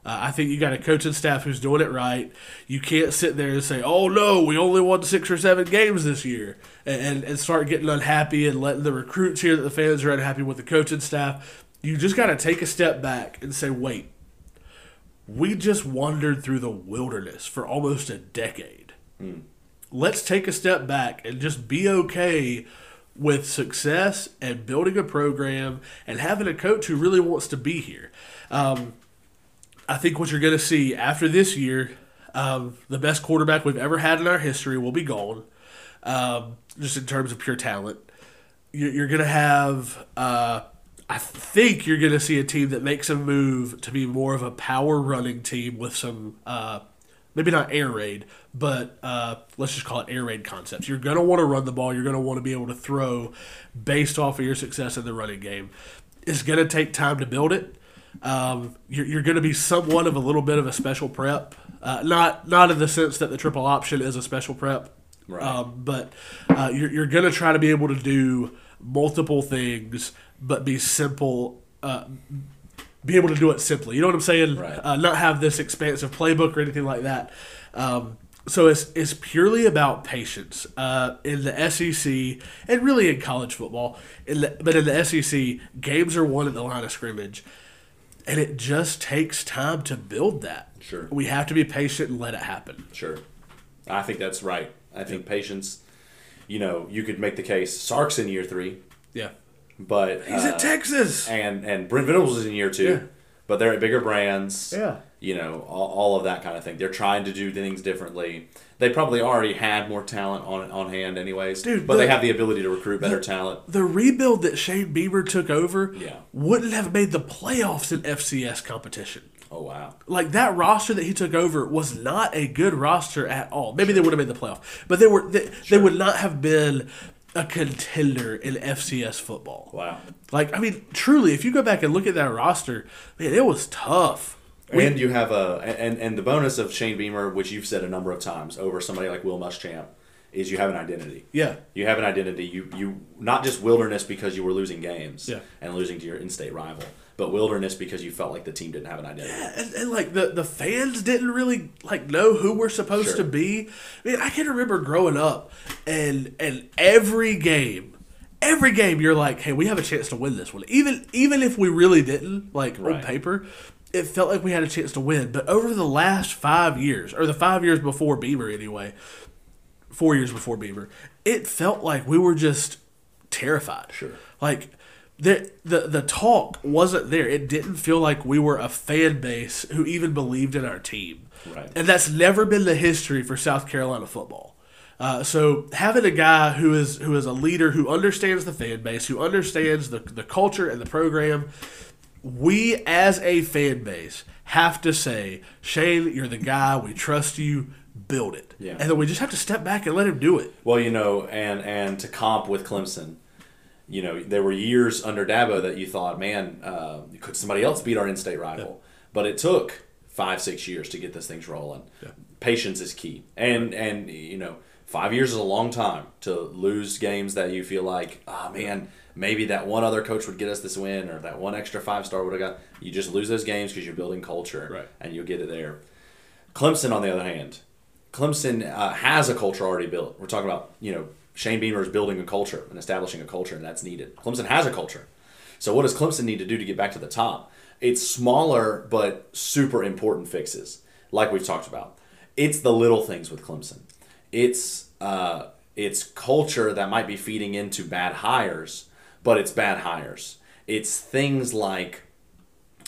Uh, I think you got a coaching staff who's doing it right. You can't sit there and say, "Oh no, we only won six or seven games this year," and, and, and start getting unhappy and letting the recruits hear that the fans are unhappy with the coaching staff. You just got to take a step back and say, "Wait, we just wandered through the wilderness for almost a decade. Let's take a step back and just be okay with success and building a program and having a coach who really wants to be here. Um, I think what you're going to see after this year, um, the best quarterback we've ever had in our history will be gone, um, just in terms of pure talent. You're, you're going to have, uh, I think you're going to see a team that makes a move to be more of a power running team with some, uh, maybe not air raid, but uh, let's just call it air raid concepts. You're going to want to run the ball. You're going to want to be able to throw based off of your success in the running game. It's going to take time to build it. Um, you're, you're going to be somewhat of a little bit of a special prep, uh, not not in the sense that the triple option is a special prep, Right. um, but uh, you're, you're going to try to be able to do multiple things, but be simple. Uh, be able to do it simply. You know what I'm saying? Right. Uh, not have this expansive playbook or anything like that. Um, so it's, it's purely about patience uh, in the SEC and really in college football. In the, but in the SEC, games are won at the line of scrimmage, and it just takes time to build that. Sure. we have to be patient and let it happen. Sure. I think that's right. I think patience, you know, you could make the case Sark's in year three, Yeah, but he's uh, at Texas. and and Brent Venables is in year two, Yeah. But they're at bigger brands. Yeah. you know, all, all of that kind of thing. They're trying to do things differently. They probably already had more talent on on hand, anyways. Dude, but they have the ability to recruit better talent. The rebuild that Shane Beamer took over Yeah. wouldn't have made the playoffs in FCS competition. Oh wow, like that roster that he took over was not a good roster at all. Maybe they would have made the playoff, but they were they, they would not have been a contender in FCS football. wow. Like I mean, truly, if you go back and look at that roster, man, it was tough. We- and you have a and and the bonus of Shane Beamer, which you've said a number of times over somebody like Will Muschamp, is you have an identity. yeah, You have an identity. You you not just wilderness because you were losing games Yeah. and losing to your in-state rival, but wilderness because you felt like the team didn't have an identity. and, and like the the fans didn't really like know who we're supposed Sure. to be. I mean, I can remember growing up, and and every game. Every game, you're like, "Hey, we have a chance to win this one." Even even if we really didn't, like Right. on paper, it felt like we had a chance to win. But over the last five years, or the five years before Beamer, anyway, four years before Beamer, it felt like we were just terrified. Sure. Like the the the talk wasn't there. It didn't feel like we were a fan base who even believed in our team. Right. And that's never been the history for South Carolina football. Uh, so having a guy who is who is a leader who understands the fan base, who understands the the culture and the program, we as a fan base have to say, Shane, you're the guy. We trust you. Build it. Yeah. And then we just have to step back and let him do it. Well, you know, and and to comp with Clemson, you know, there were years under Dabo that you thought, man, uh, could somebody else beat our in-state rival? But it took five, six years to get this things rolling. Patience is key, and and you know, five years is a long time to lose games that you feel like, oh man, maybe that one other coach would get us this win, or that one extra five star would have got. You just lose those games because you're building culture, Right. and you'll get it there. Clemson, on the other hand, Clemson uh, has a culture already built. We're talking about, you know, Shane Beamer is building a culture and establishing a culture, and that's needed. Clemson has a culture. So, what does Clemson need to do to get back to the top? It's smaller but super important fixes, like we've talked about. It's the little things with Clemson. It's uh, it's culture that might be feeding into bad hires, but it's bad hires. It's things like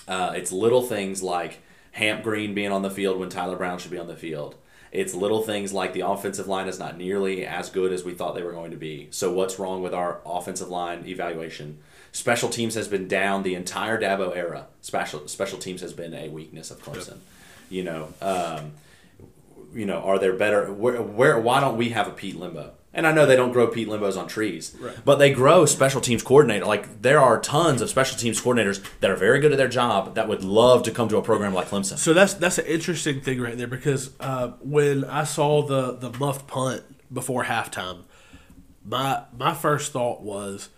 uh, it's little things like Hamp Green being on the field when Tyler Brown should be on the field. It's little things like the offensive line is not nearly as good as we thought they were going to be. So what's wrong with our offensive line evaluation? Special teams has been down the entire Dabo era. Special special teams has been a weakness of Clemson. You know, um, you know, are there better? Where, where? Why don't we have a Pete Lembo? And I know they don't grow Pete Lembos on trees, Right. but they grow special teams coordinator. Like there are tons of special teams coordinators that are very good at their job that would love to come to a program like Clemson. So that's that's an interesting thing right there because uh, when I saw the the muffed punt before halftime, my my first thought was,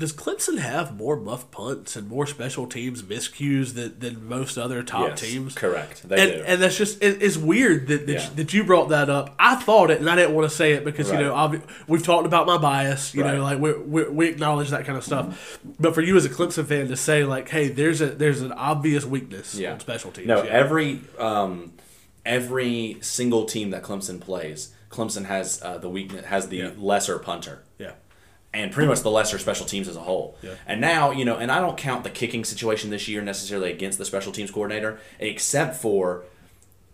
does Clemson have more muffed punts and more special teams miscues than, than most other top Yes, teams? correct. They and, do. and that's just it, it's weird that that, Yeah. you, that you brought that up. I thought it, and I didn't want to say it because Right. you know we've talked about my bias. You know, like we, we we acknowledge that kind of stuff. But for you as a Clemson fan to say like, hey, there's a there's an obvious weakness Yeah. on special teams. No, yeah. every um, every single team that Clemson plays, Clemson has uh, the weakness has the lesser punter. yeah. And pretty much the lesser special teams as a whole. Yeah. And now, you know, and I don't count the kicking situation this year necessarily against the special teams coordinator, except for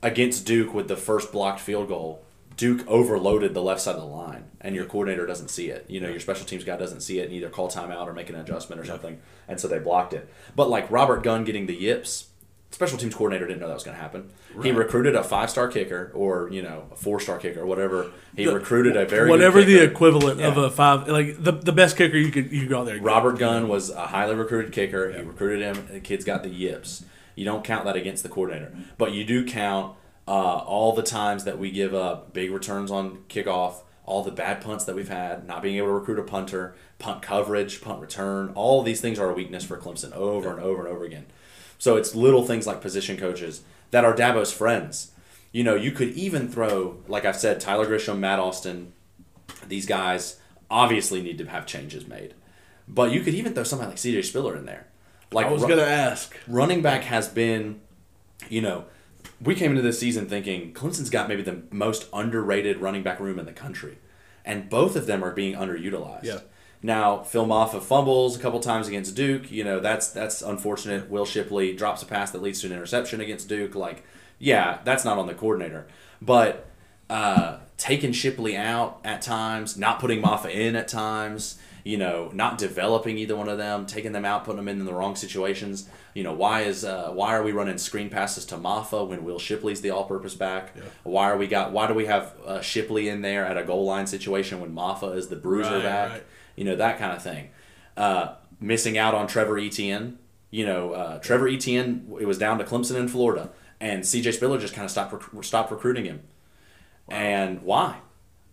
against Duke with the first blocked field goal. Duke overloaded the left side of the line, and your coordinator doesn't see it. You know, your special teams guy doesn't see it and either call timeout or make an adjustment or something, and so they blocked it. But like Robert Gunn getting the yips, special teams coordinator didn't know that was going to happen. He recruited a five star kicker or you know a four star kicker or whatever. He recruited a very whatever the equivalent of a five, like the the best kicker you could you could go out there. and get. Robert Gunn was a highly recruited kicker. He recruited him. The kid's got the yips. You don't count that against the coordinator, but you do count uh, all the times that we give up big returns on kickoff, all the bad punts that we've had, not being able to recruit a punter, punt coverage, punt return. All these things are a weakness for Clemson over and over and over again. So it's little things like position coaches that are Dabo's friends. You know, you could even throw, like I've said, Tyler Grisham, Matt Austin, these guys obviously need to have changes made. But you could even throw somebody like CJ Spiller in there. Like I was ru- gonna ask. running back has been, you know, we came into this season thinking Clemson's got maybe the most underrated running back room in the country, and both of them are being underutilized. Yeah. Now Phil Mafah fumbles a couple times against Duke. You know that's that's unfortunate. Will Shipley drops a pass that leads to an interception against Duke. Like, yeah, that's not on the coordinator, but uh, taking Shipley out at times, not putting Mafah in at times, you know, not developing either one of them, taking them out, putting them in in the wrong situations. You know, why is uh, why are we running screen passes to Mafah when Will Shipley's the all-purpose back? Why are we got why do we have uh, Shipley in there at a goal line situation when Mafah is the bruiser Right, back? right. You know that kind of thing. Uh, missing out on Trevor Etienne. You know, uh, Trevor Etienne. It was down to Clemson in Florida, and C.J. Spiller just kind of stopped rec- stopped recruiting him. Wow. And why?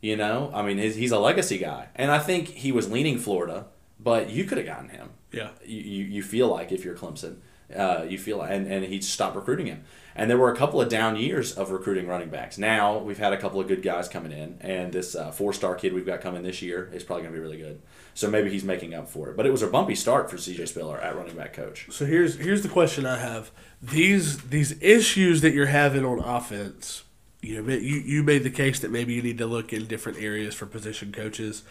You know, I mean, he's, he's a legacy guy, and I think he was leaning Florida, but you could have gotten him. Yeah. You, you, you feel like if you're Clemson, uh, you feel and and he stopped recruiting him. And there were a couple of down years of recruiting running backs. Now we've had a couple of good guys coming in, and this uh, four star kid we've got coming this year is probably going to be really good. So maybe he's making up for it. But it was a bumpy start for C.J. Spiller at running back coach. So here's here's the question I have: these these issues that you're having on offense, you know, you you made the case that maybe you need to look in different areas for position coaches.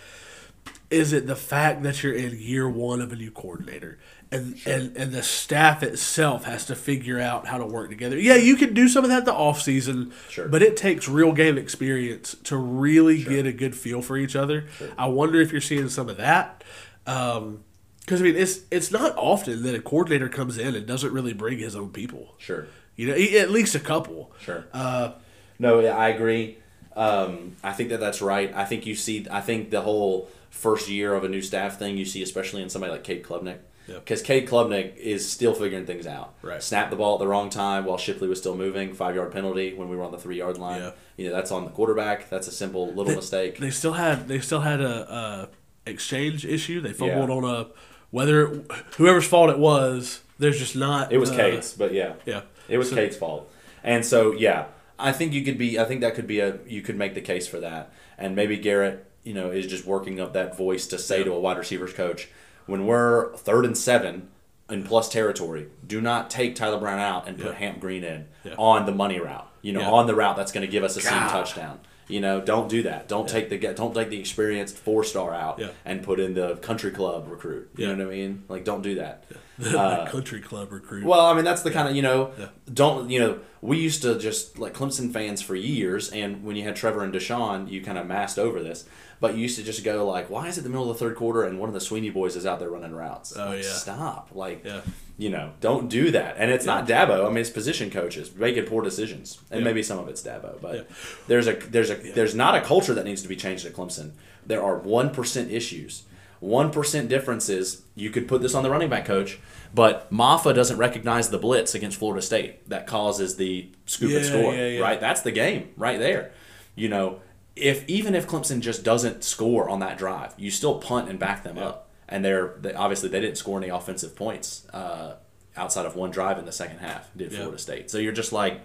Is it the fact that you're in year one of a new coordinator, and and and the staff itself has to figure out how to work together? Yeah, you can do some of that the off season, Sure. but it takes real game experience to really get a good feel for each other. I wonder if you're seeing some of that. Um, because I mean, it's it's not often that a coordinator comes in and doesn't really bring his own people. Sure. You know, at least a couple. Sure. Uh, No, yeah, I agree. Um, I think that that's right. I think you see. I think the whole first year of a new staff thing you see, especially in somebody like Cade Klubnik, Yeah. because Cade Klubnik is still figuring things out. Right. Snapped the ball at the wrong time while Shipley was still moving. Five yard penalty when we were on the three yard line. Yeah. You know that's on the quarterback. That's a simple little mistake. They still had they still had a, a exchange issue. They fumbled Yeah. on a whether whoever's fault it was. There's just not. It was uh, Cade's, but yeah. Yeah, It was So- Cade's fault. And so, yeah, I think you could be, I think that could be a, you could make the case for that. And maybe Garrett, you know, is just working up that voice to say to a wide receivers coach, when we're third and seven in plus territory, do not take Tyler Brown out and put Yeah. Hamp Green in Yeah. on the money route, you know, Yeah. on the route that's going to give us a seam God. touchdown. You know, don't do that. Don't take the don't take the experienced four star out and put in the country club recruit. You know what I mean? Like, don't do that. (laughs) the Uh, country club recruit. well, I mean, that's the kind of you know, don't you know? We used to just like Clemson fans for years, and when you had Trevor and Deshaun, you kind of masked over this. But you used to just go like, "Why is it the middle of the third quarter and one of the Sweeney boys is out there running routes?" Oh, Like, yeah. stop! Like, Yeah. you know, don't do that. And it's not Dabo. I mean, it's position coaches making poor decisions, and Yeah. maybe some of it's Dabo. But Yeah. there's a there's a there's not a culture that needs to be changed at Clemson. There are one percent issues. One percent differences. You could put this on the running back coach, but Mafah doesn't recognize the blitz against Florida State that causes the scoop and score. yeah, yeah. Right, that's the game right there. You know, if even if Clemson just doesn't score on that drive, you still punt and back them up. And they're they, obviously they didn't score any offensive points uh, outside of one drive in the second half. Did Yeah. Florida State? So you're just like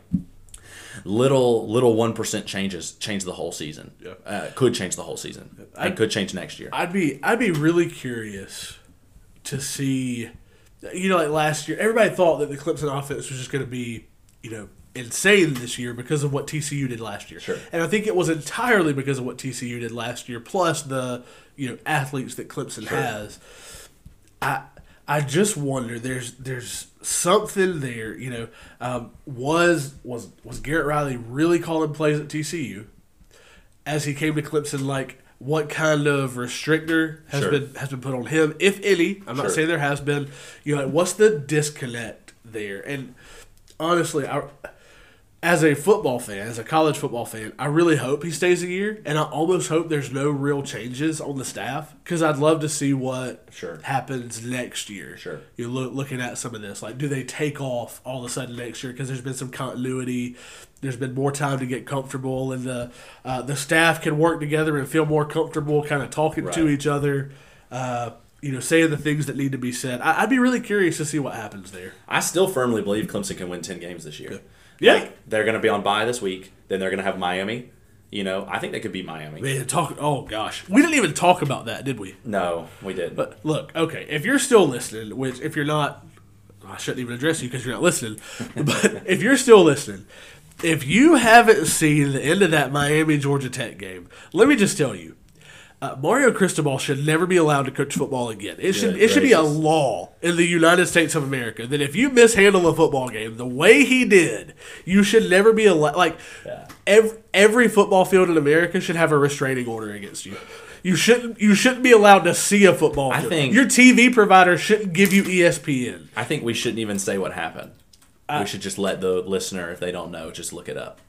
little little one percent changes change the whole season. Yeah. Uh, could change the whole season. I- could change next year. I'd be I'd be really curious to see, you know, like last year, everybody thought that the Clemson offense was just going to be, you know, insane this year because of what TCU did last year. Sure. And I think it was entirely because of what TCU did last year, plus the you know athletes that Clemson has. I I just wonder. There's there's something there. You know, um, was was was Garrett Riley really calling plays at TCU as he came to Clemson? Like, what kind of restrictor has Sure. been has been put on him, if any? I'm Sure. not saying there has been. You know, like, what's the disconnect there? And honestly, I as a football fan, as a college football fan, I really hope he stays a year, and I almost hope there's no real changes on the staff because I'd love to see what Sure. happens next year. Sure. You're look, looking at some of this, like, do they take off all of a sudden next year because there's been some continuity, there's been more time to get comfortable, and the uh, the staff can work together and feel more comfortable, kind of talking to each other. Uh, you know, saying the things that need to be said. I, I'd be really curious to see what happens there. I still firmly believe Clemson can win 10 games this year. Yeah. Like, they're going to be on bye this week. Then they're going to have Miami. You know, I think they could beat Miami. Man, talk. Oh gosh, we didn't even talk about that, did we? No, we didn't. But look, okay, if you're still listening, which if you're not, I shouldn't even address you because you're not listening. (laughs) But if you're still listening, if you haven't seen the end of that Miami Georgia Tech game, let me just tell you, uh, Mario Cristobal should never be allowed to coach football again. It should it should be a law in the United States of America that if you mishandle a football game the way he did, you should never be allowed. Like Yeah. every every football field in America should have a restraining order against you. You shouldn't you shouldn't be allowed to see a football game. I think- your TV provider shouldn't give you ESPN. I think we shouldn't even say what happened. Uh, we should just let the listener, if they don't know, just look it up.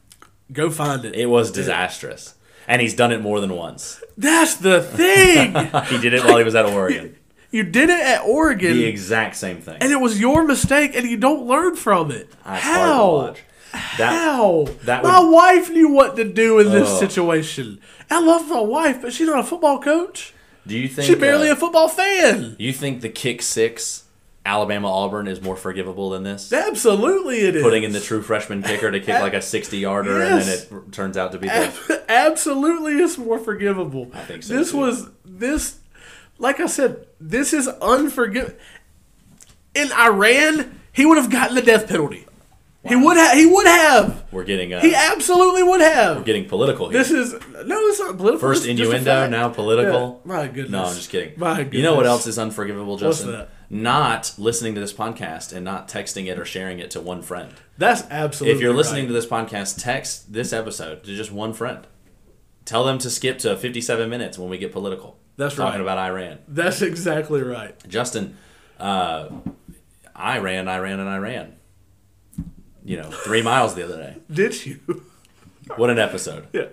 Go find it. It was disastrous. And he's done it more than once. That's the thing. (laughs) He did it while he was at Oregon. (laughs) you did it at Oregon, The exact same thing. and it was your mistake, and you don't learn from it. That's How? That, How? that my wife knew what to do in this situation. I love my wife, but she's not a football coach. do you think She's barely uh, a football fan. you think the kick six Alabama Auburn is more forgivable than this? Absolutely, it is. Putting in the true freshman kicker to kick like a 60 yarder and then it turns out to be the. Absolutely, it's more forgivable. I think so, This too. was this, like I said, this is unforgivable. In Iran, he would have gotten the death penalty. He would have. He would have. We're getting uh, He absolutely would have. We're getting political here. This is no, it's not political. First it's innuendo, now political. Yeah, my goodness. No, I'm just kidding. My goodness. You know what else is unforgivable, Justin? What's that? Not listening to this podcast and not texting it or sharing it to one friend. That's absolutely. If you're listening right. to this podcast, text this episode to just one friend. Tell them to skip to 57 minutes when we get political. That's talking right. Talking about Iran. that's exactly right. Justin, uh, I ran, I ran, and I ran. You know, three miles the other day. Did you? What an episode. yeah.